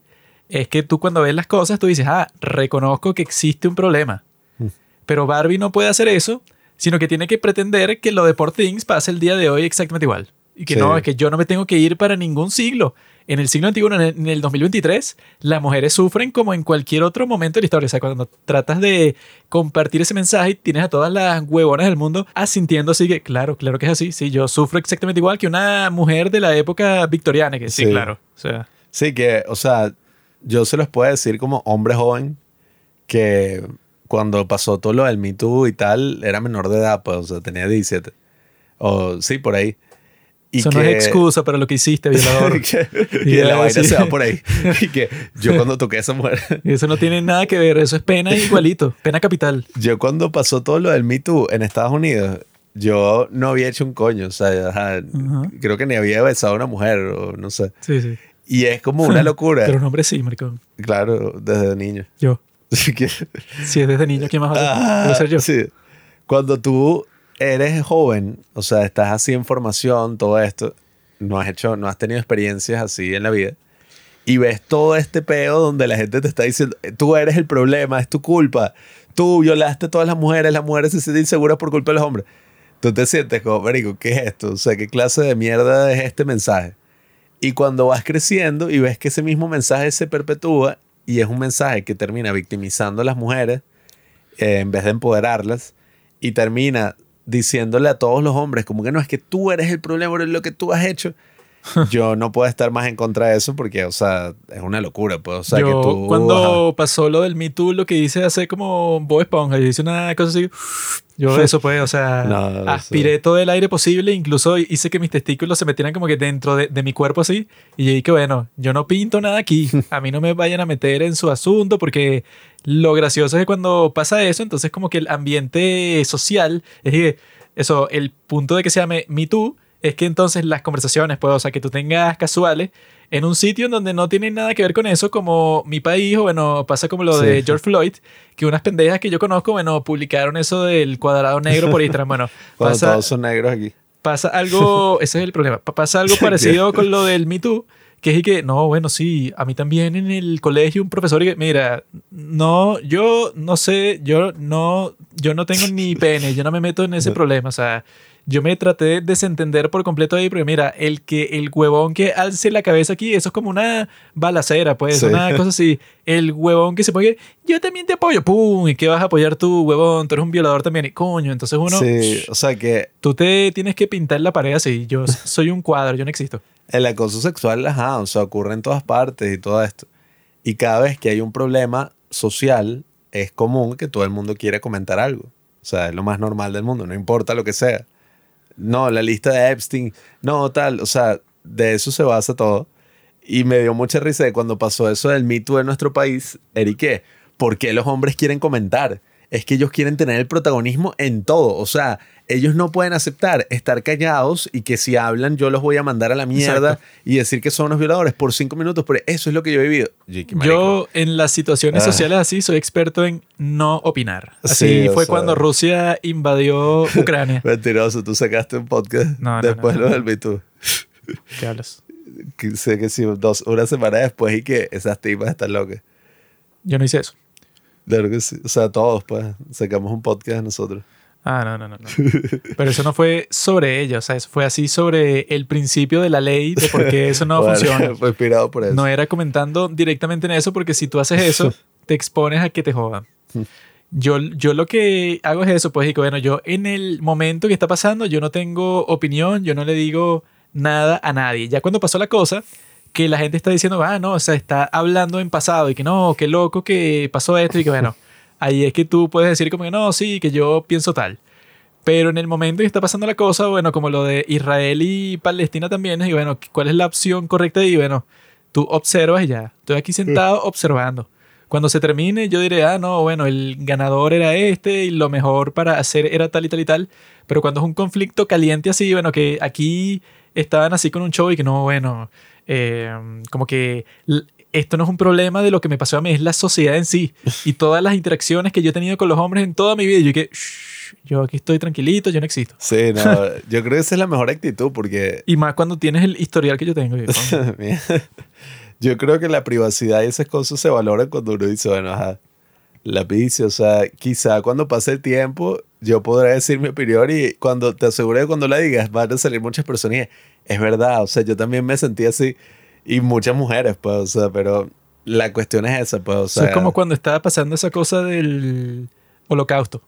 es que tú cuando ves las cosas, tú dices, ah, reconozco que existe un problema. Mm. Pero Barbie no puede hacer eso, sino que tiene que pretender que lo de Poor Things pase el día de hoy exactamente igual. Y que Sí. no, es que yo no me tengo que ir para ningún siglo. En el siglo antiguo, en el, en el 2023, las mujeres sufren como en cualquier otro momento de la historia. O sea, cuando tratas de compartir ese mensaje, tienes a todas las huevonas del mundo asintiendo así que, claro, claro que es así. Sí, yo sufro exactamente igual que una mujer de la época victoriana, que sí, Sí. claro. O sea, Sí, que, o sea, yo se los puedo decir como hombre joven que cuando pasó todo lo del Me Too y tal, era menor de edad, pues, o sea, tenía 17. O sí, por ahí. Y eso no es excusa para lo que hiciste, violador. que- Y y la vaina sí. se va por ahí. Y que yo cuando toqué a esa mujer, eso no tiene nada que ver, eso es pena igualito, pena capital. yo cuando pasó todo lo del Me Too en Estados Unidos, yo no había hecho un coño, o sea, ajá, creo que ni había besado a una mujer, o no sé. Sí, sí. Y es como una locura. Pero un hombre sí, maricón. Claro, desde niño. Yo. Si es desde niño, ¿quién más va a ser? Ah, ser yo. sí. Cuando tú eres joven, o sea, estás así en formación, todo esto, no has hecho, no has tenido experiencias así en la vida, y ves todo este peo donde la gente te está diciendo, tú eres el problema, es tu culpa, tú violaste a todas las mujeres, las mujeres se sienten inseguras por culpa de los hombres. Tú te sientes como, marico, ¿qué es esto? O sea, ¿qué clase de mierda es este mensaje? Y cuando vas creciendo y ves que ese mismo mensaje se perpetúa y es un mensaje que termina victimizando a las mujeres eh, en vez de empoderarlas y termina diciéndole a todos los hombres como que no es que tú eres el problema por lo que tú has hecho. Yo no puedo estar más en contra de eso porque, o sea, es una locura, pues, o sea, yo, que tú... cuando pasó lo del Me Too, lo que hice hace como Bob Esponja, yo hice una cosa así. Yo eso pues, o sea, No, aspiré todo el aire posible, incluso hice que mis testículos se metieran como que dentro de, de mi cuerpo así. Y yo dije, bueno, yo no pinto nada aquí, a mí no me vayan a meter en su asunto porque lo gracioso es que cuando pasa eso, entonces como que el ambiente social, es que eso, el punto de que se llame Me Too es que entonces las conversaciones, pues, o sea, que tú tengas casuales en un sitio en donde no tiene nada que ver con eso, como mi país, o bueno, pasa como lo de. George Floyd, que unas pendejas que yo conozco, bueno, publicaron eso del cuadrado negro por Instagram. Bueno, Cuando pasa, todos son negros aquí. pasa algo, ese es el problema, pa- pasa algo parecido con lo del Me Too, que es que, no, bueno, sí, a mí también en el colegio un profesor que, mira, no, yo no sé, yo no, yo no tengo ni pene, yo no me meto en ese problema, o sea, yo me traté de desentender por completo ahí, porque mira, el que el huevón que alce la cabeza aquí, eso es como una balacera, pues, Sí. una cosa así. El huevón que se pone, yo también te apoyo, pum, ¿y qué vas a apoyar tú, huevón? Tú eres un violador también, y coño, entonces uno, Sí, o sea que tú te tienes que pintar la pared así, yo soy un cuadro, yo no existo. el acoso sexual, ajá, o sea, ocurre en todas partes y todo esto. Y cada vez que hay un problema social, es común que todo el mundo quiera comentar algo. O sea, es lo más normal del mundo, no importa lo que sea. No, la lista de Epstein, no, tal, o sea, de eso se basa todo. Y me dio mucha risa de cuando pasó eso del Me Too en nuestro país, Erique, ¿por qué los hombres quieren comentar? Es que ellos quieren tener el protagonismo en todo. O sea, ellos no pueden aceptar estar callados y que si hablan yo los voy a mandar a la mierda Exacto. y decir que son unos violadores por cinco minutos. Pero eso es lo que yo he vivido. Yo, en las situaciones Ah. sociales así soy experto en no opinar. Así Sí, fue sea. cuando Rusia invadió Ucrania. Mentiroso, tú sacaste un podcast No, no, después no, lo del Too. ¿Qué hablas? Que sé que sí, dos, una semana después y que esas tipas están locas. Yo no hice eso. Claro que sí. O sea, todos, pues, sacamos un podcast nosotros. Ah, no, no, no, no. Pero eso no fue sobre ella, o sea, eso fue así sobre el principio de la ley de por qué eso no Bueno, funciona. Fue inspirado por eso. No era comentando directamente en eso, porque si tú haces eso, te expones a que te jodan. Yo, yo lo que hago es eso, pues, y que bueno, yo en el momento que está pasando, yo no tengo opinión, yo no le digo nada a nadie. Ya cuando pasó la cosa, que la gente está diciendo, ah, no, o sea, está hablando en pasado y que no, qué loco que pasó esto y que bueno, ahí es que tú puedes decir como que no, sí, que yo pienso tal. Pero en el momento que está pasando la cosa, bueno, como lo de Israel y Palestina también, y bueno, ¿cuál es la opción correcta? Y bueno, tú observas y ya. Estoy aquí sentado observando. Cuando se termine, yo diré, ah, no, bueno, el ganador era este y lo mejor para hacer era tal y tal y tal. Pero cuando es un conflicto caliente así, bueno, que aquí estaban así con un show y que no, bueno, eh, como que esto no es un problema de lo que me pasó a mí, es la sociedad en sí. Y todas las interacciones que yo he tenido con los hombres en toda mi vida, yo que, "Shh, yo aquí estoy tranquilito, yo no existo. Sí, no, yo creo que esa es la mejor actitud porque Y más cuando tienes el historial que yo tengo. yo, creo que la privacidad y esas cosas se valoran cuando uno dice, bueno, ajá, la pizza, o sea, quizá cuando pase el tiempo yo podré decir mi opinión y cuando te aseguro que cuando la digas van a salir muchas personas y es verdad, o sea, yo también me sentí así y muchas mujeres, pues, o sea, pero la cuestión es esa, pues, o sea, es como cuando estaba pasando esa cosa del holocausto.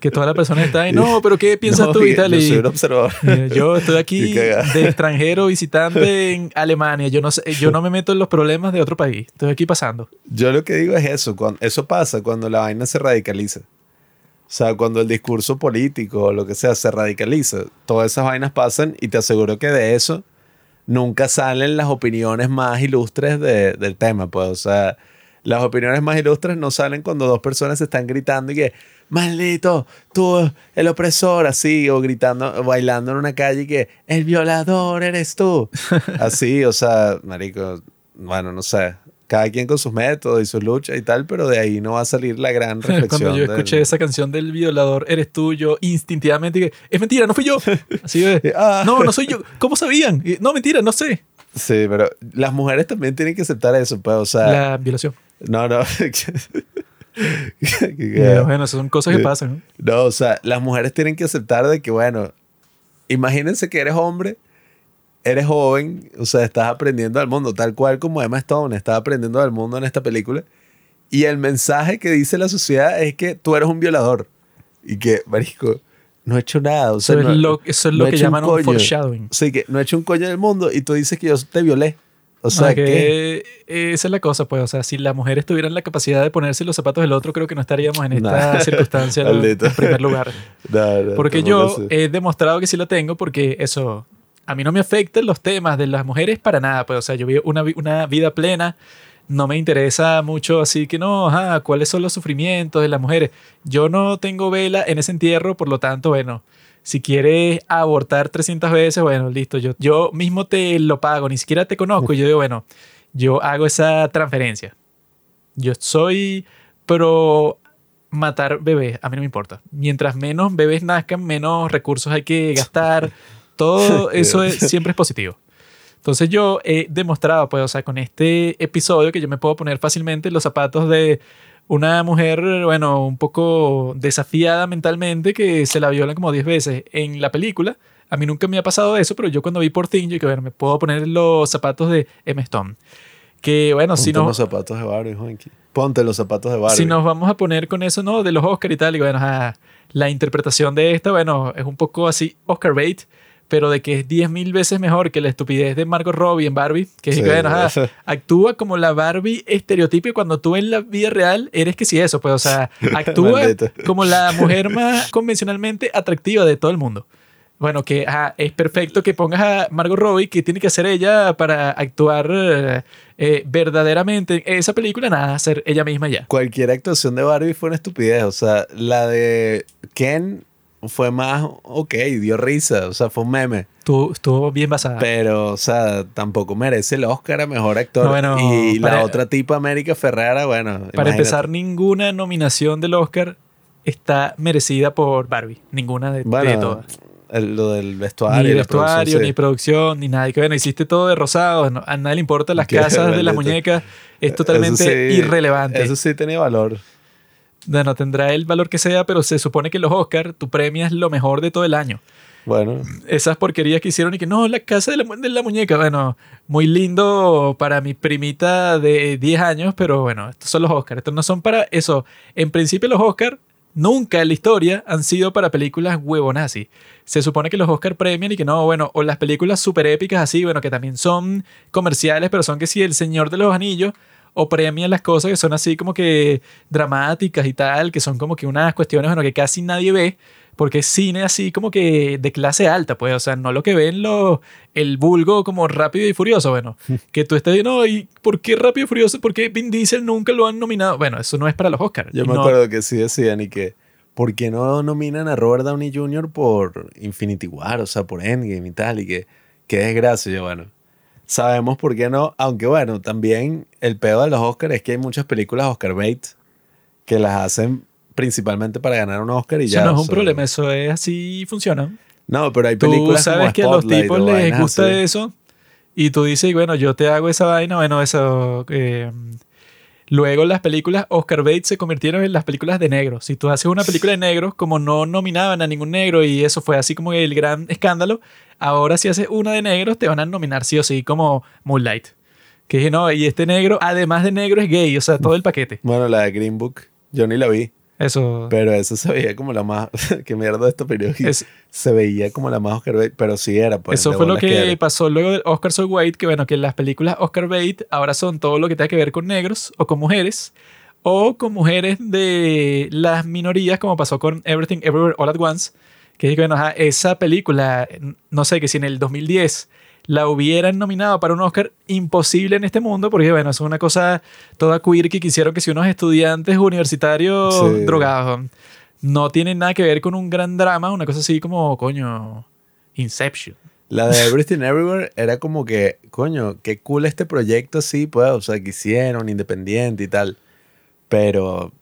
que toda la persona está ahí, no, pero ¿qué piensas no, tú y yo- tal? Yo soy un observador. yo estoy aquí de extranjero visitante en Alemania. Yo no, sé, yo no me meto en los problemas de otro país. Estoy aquí pasando. Yo lo que digo es eso, cuando, eso pasa cuando la vaina se radicaliza. O sea, cuando el discurso político o lo que sea se radicaliza, todas esas vainas pasan y te aseguro que de eso nunca salen las opiniones más ilustres de- del tema. Pues, o sea, las opiniones más ilustres no salen cuando dos personas se están gritando y que, maldito, tú, el opresor, así, o gritando, bailando en una calle y que, el violador eres tú. Así, o sea, marico, bueno, no sé. Cada quien con sus métodos y sus luchas y tal, pero de ahí no va a salir la gran reflexión. Cuando yo del- escuché esa canción del violador, eres tú, yo instintivamente dije, es mentira, no fui yo. Así de, Ah. no, no soy yo. ¿Cómo sabían? Y, no, mentira, no sé. Sí, pero las mujeres también tienen que aceptar eso, pues, o sea, La violación. no, no. Pero bueno, son cosas que Sí. pasan. ¿no? No, o sea, las mujeres tienen que aceptar de que, bueno, imagínense que eres hombre, eres joven, o sea, estás aprendiendo del mundo, tal cual como Emma Stone está aprendiendo del mundo en esta película. Y el mensaje que dice la sociedad es que tú eres un violador. Y que, marisco, no he hecho nada. O sea, Eso es no- lo, eso es no lo he que hecho llaman un coño. foreshadowing. Sea, que no he hecho un coño del mundo y tú dices que yo te violé. O sea, Ah, que... que esa es la cosa, pues. O sea, si las mujeres tuvieran la capacidad de ponerse los zapatos del otro, creo que no estaríamos en esta Nah. circunstancia en primer lugar. No, no, Porque yo he demostrado que sí lo tengo, porque eso, a mí no me afectan los temas de las mujeres para nada. Pues, o sea, yo vivo una, vi- una vida plena, no me interesa mucho, así que no, ajá, ¿cuáles son los sufrimientos de las mujeres? Yo no tengo vela en ese entierro, por lo tanto, bueno, si quieres abortar 300 veces, bueno, listo, yo, yo mismo te lo pago, ni siquiera te conozco. y Yo digo, bueno, yo hago esa transferencia. Yo soy pro matar bebés, a mí no me importa. Mientras menos bebés nazcan, menos recursos hay que gastar. Todo eso es- siempre es positivo. Entonces yo he demostrado, pues, o sea, con este episodio que yo me puedo poner fácilmente los zapatos de una mujer, bueno, un poco desafiada mentalmente que se la violan como 10 veces en la película. A mí nunca me ha pasado eso, pero yo cuando vi por Thing, yo que bueno, me puedo poner los zapatos de M. Stone. Que bueno, Ponte si no, los zapatos de Barbie, Juanqui. Ponte los zapatos de Barbie. si nos vamos a poner con eso, ¿no? De los Oscar y tal, y bueno, ajá, la interpretación de esta, bueno, es un poco así Oscar bait, pero de que es 10.000 veces mejor que la estupidez de Margot Robbie en Barbie, que Sí, bueno, actúa como la Barbie estereotipo cuando tú en la vida real eres que sí eso, pues, o sea, actúa como la mujer más convencionalmente atractiva de todo el mundo. Bueno, que es perfecto que pongas a Margot Robbie, que tiene que hacer ella para actuar eh, eh, verdaderamente en esa película, nada, ser ella misma ya. Cualquier actuación de Barbie fue una estupidez. O sea, la de Ken fue más, ok, dio risa. O sea, fue un meme. Estuvo, estuvo bien basada. Pero, o sea, tampoco merece el Oscar a mejor actor. No, bueno, y la para- otra tipa, América Ferrara, bueno. Para imagínate. empezar, ninguna nominación del Oscar está merecida por Barbie. Ninguna de, todas. el- lo del vestuario. Ni la vestuario, ni producción, ni nada. Y que bueno, hiciste todo de rosado. no- a nadie le importa las Qué casas de las muñecas. Es totalmente Eso sí- irrelevante. Eso sí tenía valor. Bueno, tendrá el valor que sea, pero se supone que los Oscar tú premias lo mejor de todo el año. Bueno, Esas porquerías que hicieron y que no, la casa de la, mu- de la muñeca. Bueno, muy lindo para mi primita de 10 años, pero bueno, estos son los Oscars. Estos no son para eso. En principio, los Oscars nunca en la historia han sido para películas huevonazis. Se supone que los Oscars premian y que no, bueno, o las películas super épicas así, bueno, que también son comerciales, pero son que sí, El Señor de los Anillos. O premian las cosas que son así como que dramáticas y tal, que son como que unas cuestiones, bueno, que casi nadie ve, porque es cine así como que de clase alta, pues, o sea, no lo que ven los, el vulgo como rápido y furioso, bueno, que tú estés no, ¿y por qué rápido y furioso? ¿Por qué Vin Diesel nunca lo han nominado? Bueno, eso no es para los Oscars. yo me no- acuerdo que sí decían y que. ¿Por qué no nominan a Robert Downey Jr. por Infinity War? O sea, por Endgame y tal. Y que. Qué desgracia. Yo, bueno. Sabemos por qué no. Aunque bueno, también el pedo de los Oscars es que hay muchas películas Oscar bait que las hacen principalmente para ganar un Oscar y Eso ya. no es un problema, eso es así funciona. No, pero hay Tú películas sabes como que a los tipos les gusta así. eso y tú dices, bueno, yo te hago esa vaina, bueno, eso... eh, luego las películas Oscar Bates se convirtieron en las películas de negros. Si tú haces una película de negros, como no nominaban a ningún negro y eso fue así como el gran escándalo, ahora si haces una de negros te van a nominar sí o sí como Moonlight. Que dije, no, y este negro, además de negro, es gay, o sea, todo el paquete. Bueno, la de Green Book, yo ni la vi. Eso... Pero eso se veía como la más. Qué mierda esto periódico. Es- Se veía como la más Oscar bait, pero sí era. Pues, Eso de fue lo que pasó luego del Oscar So White, que bueno, que las películas Oscar Bait ahora son todo lo que tenga que ver con negros o con mujeres o con mujeres de las minorías, como pasó con Everything Everywhere All at Once, que es que bueno, ajá, esa película, no sé, que si en el 2010 la hubieran nominado para un Oscar, imposible en este mundo, porque bueno, es una cosa toda queer que quisieron que si unos estudiantes universitarios Sí. drogados no tienen nada que ver con un gran drama, una cosa así como, coño, Inception. La de Everything Everywhere era como que, coño, qué cool este proyecto así, pues, o sea, que hicieron, independiente y tal. Pero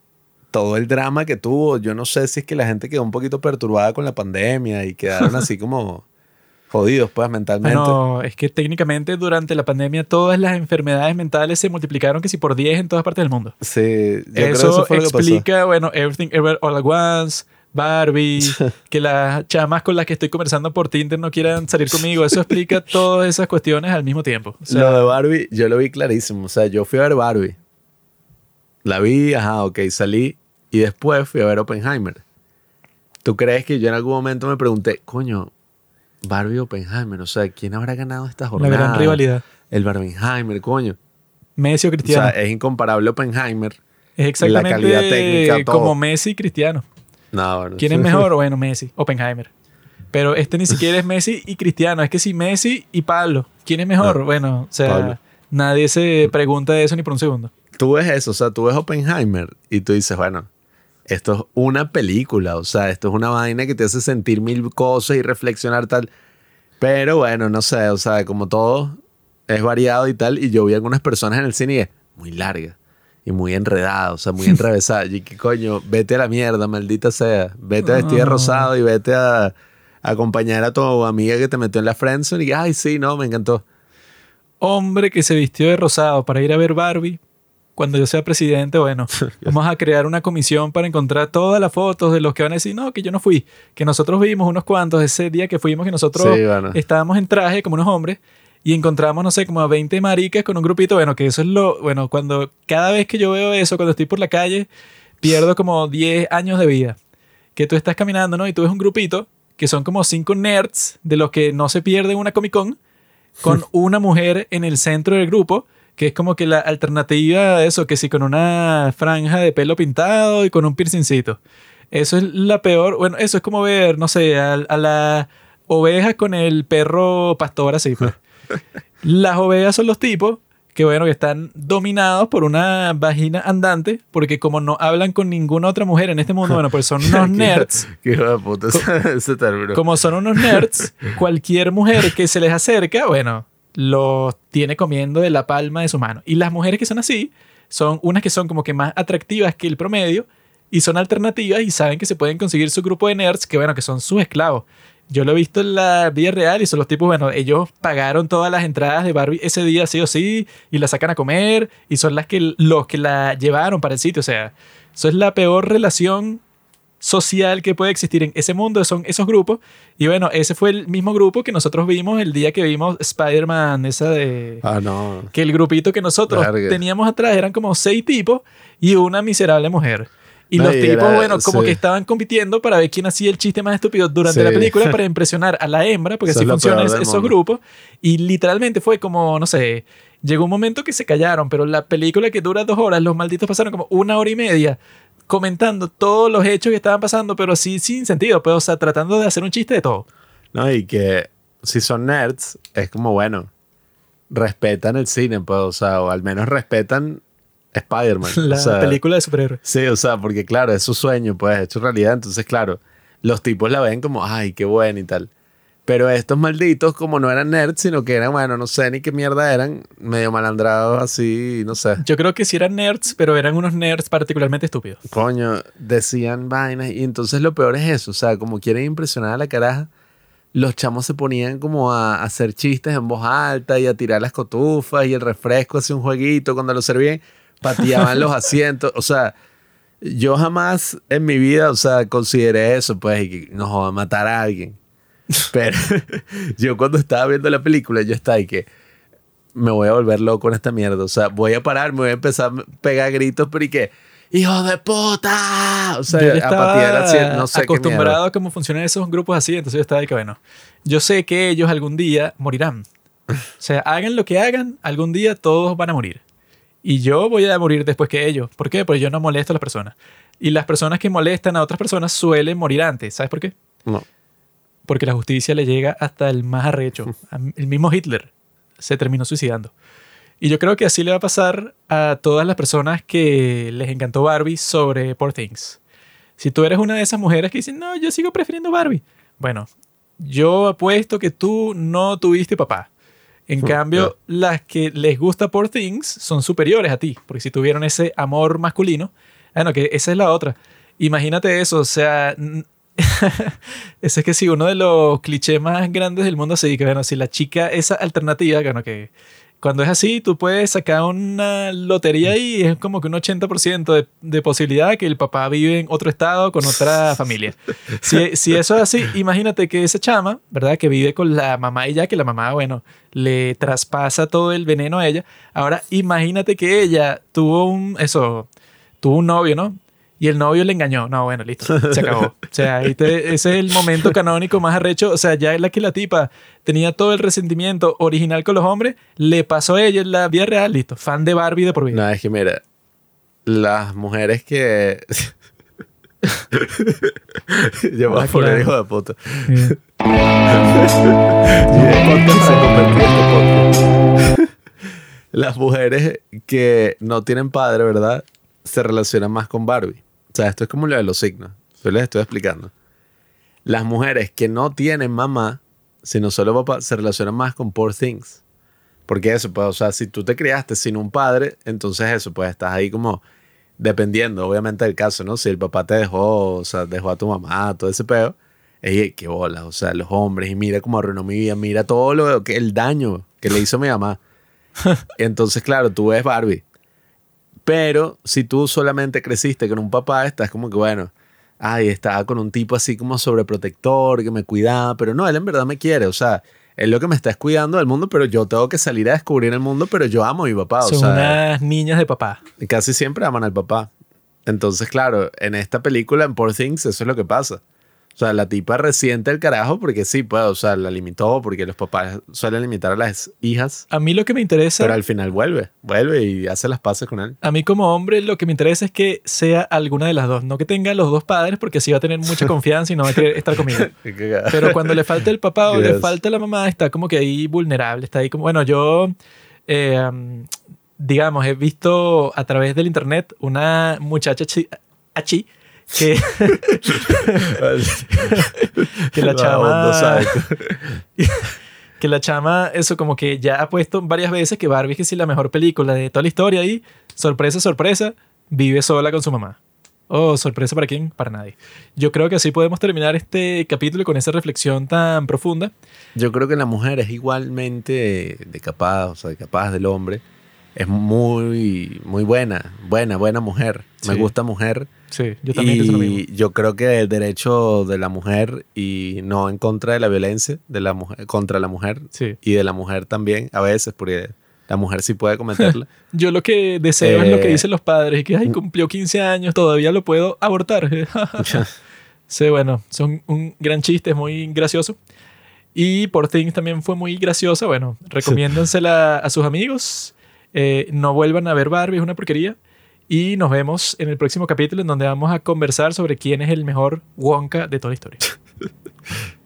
todo el drama que tuvo, yo no sé si es que la gente quedó un poquito perturbada con la pandemia y quedaron así como jodidos, pues, mentalmente. Bueno, es que técnicamente durante la pandemia todas las enfermedades mentales se multiplicaron que si por 10 en todas partes del mundo. sí, yo creo que eso eso fue lo que explica, bueno, Everything Ever All at Once, Barbie, que las chamas con las que estoy conversando por Tinder no quieran salir conmigo. Eso explica todas esas cuestiones al mismo tiempo. O sea, lo de Barbie, yo lo vi clarísimo. O sea, yo fui a ver Barbie. La vi, ajá, ok, salí. Y después fui a ver Oppenheimer. ¿Tú crees que yo en algún momento me pregunté, coño, Barbie Oppenheimer? O sea, ¿quién habrá ganado esta la jornada? gran rivalidad. El Barbenheimer, coño. Messi o O Cristiano. sea, es incomparable Oppenheimer. es exactamente calidad técnica, todo. como Messi y Cristiano. No, bueno. ¿Quién es mejor? Bueno, Messi, Oppenheimer. Pero este ni siquiera es Messi y Cristiano, es que sí Messi y Pablo. ¿Quién es mejor? No, bueno, o sea, Pablo. nadie se pregunta de eso ni por un segundo. tú ves eso, o sea, tú ves Oppenheimer y tú dices, bueno, esto es una película, o sea, esto es una vaina que te hace sentir mil cosas y reflexionar tal. Pero bueno, no sé, o sea, como todo es variado y tal, y yo vi algunas personas en el cine y es muy larga y muy enredada, o sea, muy enrevesada. Y que coño, vete a la mierda, maldita sea. Vete a vestir de Ah. rosado y vete a, a acompañar a tu amiga que te metió en la friendzone y ay, sí, no, me encantó. hombre que se vistió de rosado para ir a ver Barbie, cuando yo sea presidente, bueno, vamos a crear una comisión para encontrar todas las fotos de los que van a decir, no, que yo no fui, que nosotros vimos unos cuantos ese día que fuimos, que nosotros Sí, bueno. estábamos en traje como unos hombres y encontramos, no sé, como a 20 maricas con un grupito, bueno, que eso es lo, bueno, cuando cada vez que yo veo eso, cuando estoy por la calle, pierdo como 10 años de vida. Que tú estás caminando, ¿no? Y tú ves un grupito que son como cinco nerds de los que no se pierden una Comic Con con una mujer en el centro del grupo, que es como que la alternativa a eso, que sí, con una franja de pelo pintado y con un piercingcito. Eso es la peor, bueno, eso es como ver, no sé, a, a la oveja con el perro pastor así. pues. Las ovejas son los tipos que, bueno, que están dominados por una vagina andante, porque como no hablan con ninguna otra mujer en este mundo, bueno, pues son unos nerds. Qué de puta ese, ese término. Como son unos nerds, cualquier mujer que se les acerca, bueno, los tiene comiendo de la palma de su mano. Y las mujeres que son así, son unas que son como que más atractivas que el promedio y son alternativas y saben que se pueden conseguir su grupo de nerds que, bueno, que son sus esclavos. Yo lo he visto en la vida real y son los tipos, bueno, ellos pagaron todas las entradas de Barbie ese día sí o sí y la sacan a comer y son las que los que la llevaron para el sitio. O sea, eso es la peor relación social que puede existir en ese mundo, son esos grupos. Y bueno, ese fue el mismo grupo que nosotros vimos el día que vimos Spider-Man, esa de... Ah, no. Que el grupito que nosotros teníamos atrás eran como seis tipos y una miserable mujer. Y No, los y tipos, era- bueno, como sí. que estaban compitiendo para ver quién hacía el chiste más estúpido durante Sí. la película para impresionar a la hembra, porque Eso así es funcionan esos grupos. Y literalmente fue como, no sé, llegó un momento que se callaron, pero la película que dura dos horas, los malditos pasaron como una hora y media comentando todos los hechos que estaban pasando, pero sí sin sentido, pues, o sea, tratando de hacer un chiste de todo. No, y que si son nerds, es como, bueno, respetan el cine, pues, o sea, o al menos respetan Spider-Man. La o sea, película de superhéroes. Sí, o sea, porque claro, es su sueño, pues, hecho realidad. Entonces, claro, los tipos la ven como, ay, qué bueno y tal. Pero estos malditos, como no eran nerds, sino que eran, bueno, no sé ni qué mierda eran, medio malandrados así, no sé. Yo creo que sí eran nerds, pero eran unos nerds particularmente estúpidos. Coño, decían vainas. Y entonces lo peor es eso, o sea, como quieren impresionar a la caraja, los chamos se ponían como a, hacer chistes en voz alta y a tirar las cotufas y el refresco hacía un jueguito cuando lo servían, pateaban los asientos, o sea, yo jamás en mi vida, o sea, consideré eso, pues, y que nos va a matar a alguien. Pero yo cuando estaba viendo la película, yo estaba y que me voy a volver loco en esta mierda. O sea, voy a parar, me voy a empezar a pegar gritos, pero y que, ¡hijo de puta! O sea, yo ya estaba así, no sé qué acostumbrado mierda. a cómo funcionan esos grupos así, entonces yo estaba de que, bueno, yo sé que ellos algún día morirán. O sea, hagan lo que hagan, algún día todos van a morir. Y yo voy a morir después que ellos. ¿Por qué? Porque yo no molesto a las personas. Y las personas que molestan a otras personas suelen morir antes. ¿Sabes por qué? No. Porque la justicia le llega hasta el más arrecho. El mismo Hitler se terminó suicidando. Y yo creo que así le va a pasar a todas las personas que les encantó Barbie sobre Poor Things. Si tú eres una de esas mujeres que dicen, no, yo sigo prefiriendo Barbie. Bueno, yo apuesto que tú no tuviste papá. En cambio, las que les gusta Poor Things son superiores a ti. Porque si tuvieron ese amor masculino, bueno, que esa es la otra. Imagínate eso, o sea, ese es que sí, uno de los clichés más grandes del mundo, sí, que bueno, si la chica, esa alternativa, bueno, que cuando es así, tú puedes sacar una lotería y es como que un 80% de, de posibilidad que el papá vive en otro estado con otra familia. Si, si eso es así, imagínate que esa chama, ¿verdad? Que vive con la mamá y ya que la mamá, bueno, le traspasa todo el veneno a ella. Ahora, imagínate que ella tuvo un, eso, tuvo un novio, ¿no? Y el novio le engañó. No, bueno, listo, se acabó. O sea, ahí te- ese es el momento canónico más arrecho. O sea, ya es la que la tipa tenía todo el resentimiento original con los hombres, le pasó a ella en la vida real, listo. Fan de Barbie de por vida. No, es que mira, las mujeres que... Voy Ah, a poner claro. hijo de puta. Podcast se convirtió en este podcast. Las mujeres que no tienen padre, ¿verdad? Se relacionan más con Barbie. Sea, esto es como lo de los signos. Yo les estoy explicando. Las mujeres que no tienen mamá, sino solo papá, se relacionan más con Poor Things. Porque eso, pues, o sea, si tú te criaste sin un padre, entonces eso, pues estás ahí como dependiendo, obviamente, del caso, ¿no? Si el papá te dejó, o sea, dejó a tu mamá, todo ese pedo. Ey, qué bola, o sea, los hombres, y mira cómo arruinó mi vida, mira todo lo que el daño que le hizo mi mamá. Entonces, claro, tú ves Barbie. Pero si tú solamente creciste con un papá, estás como que, bueno, ay, estaba con un tipo así como sobreprotector, que me cuidaba, pero no, él en verdad me quiere, o sea, él lo que me está es cuidando del mundo, pero yo tengo que salir a descubrir el mundo, pero yo amo a mi papá, o Son sea, unas niñas de papá. casi siempre aman al papá. Entonces, claro, en esta película, en Poor Things, eso es lo que pasa. O sea, la tipa resiente el carajo porque sí, pues, o sea, la limitó porque los papás suelen limitar a las hijas, A mí lo que me interesa, pero al final vuelve, vuelve y hace las paces con él. a mí como hombre, lo que me interesa es que sea alguna de las dos. No que tenga los dos padres, porque así va a tener mucha confianza y no va a querer estar conmigo. Pero cuando le falta el papá o le falta la mamá, está como que ahí vulnerable. Está ahí como, bueno, yo, eh, digamos, he visto a través del internet una muchacha chi- achi que, que la chama, que la chama, eso como que ya ha puesto varias veces que Barbie es que sí la mejor película de toda la historia y sorpresa, sorpresa, vive sola con su mamá. Oh, sorpresa para quién? Para nadie. Yo creo que así podemos terminar este capítulo con esa reflexión tan profunda. Yo creo que la mujer es igualmente de capaz, o sea, de capaz del hombre. Es muy, muy buena, buena, buena mujer. Me Sí. gusta mujer. Sí, yo también pienso lo mismo. y yo creo que el derecho de la mujer y no en contra de la violencia de la mujer, contra la mujer Sí. y de la mujer también, a veces, porque la mujer sí puede cometerla. Yo lo que deseo es lo que Eh, dicen los padres, que ay, cumplió 15 años, todavía lo puedo abortar. sí, bueno, son un gran chiste, es muy gracioso. Y por Things también fue muy graciosa. Bueno, recomiéndensela a sus amigos. Eh, no vuelvan a ver Barbie, es una porquería. Y nos vemos en el próximo capítulo en donde vamos a conversar sobre quién es el mejor Wonka de toda la historia.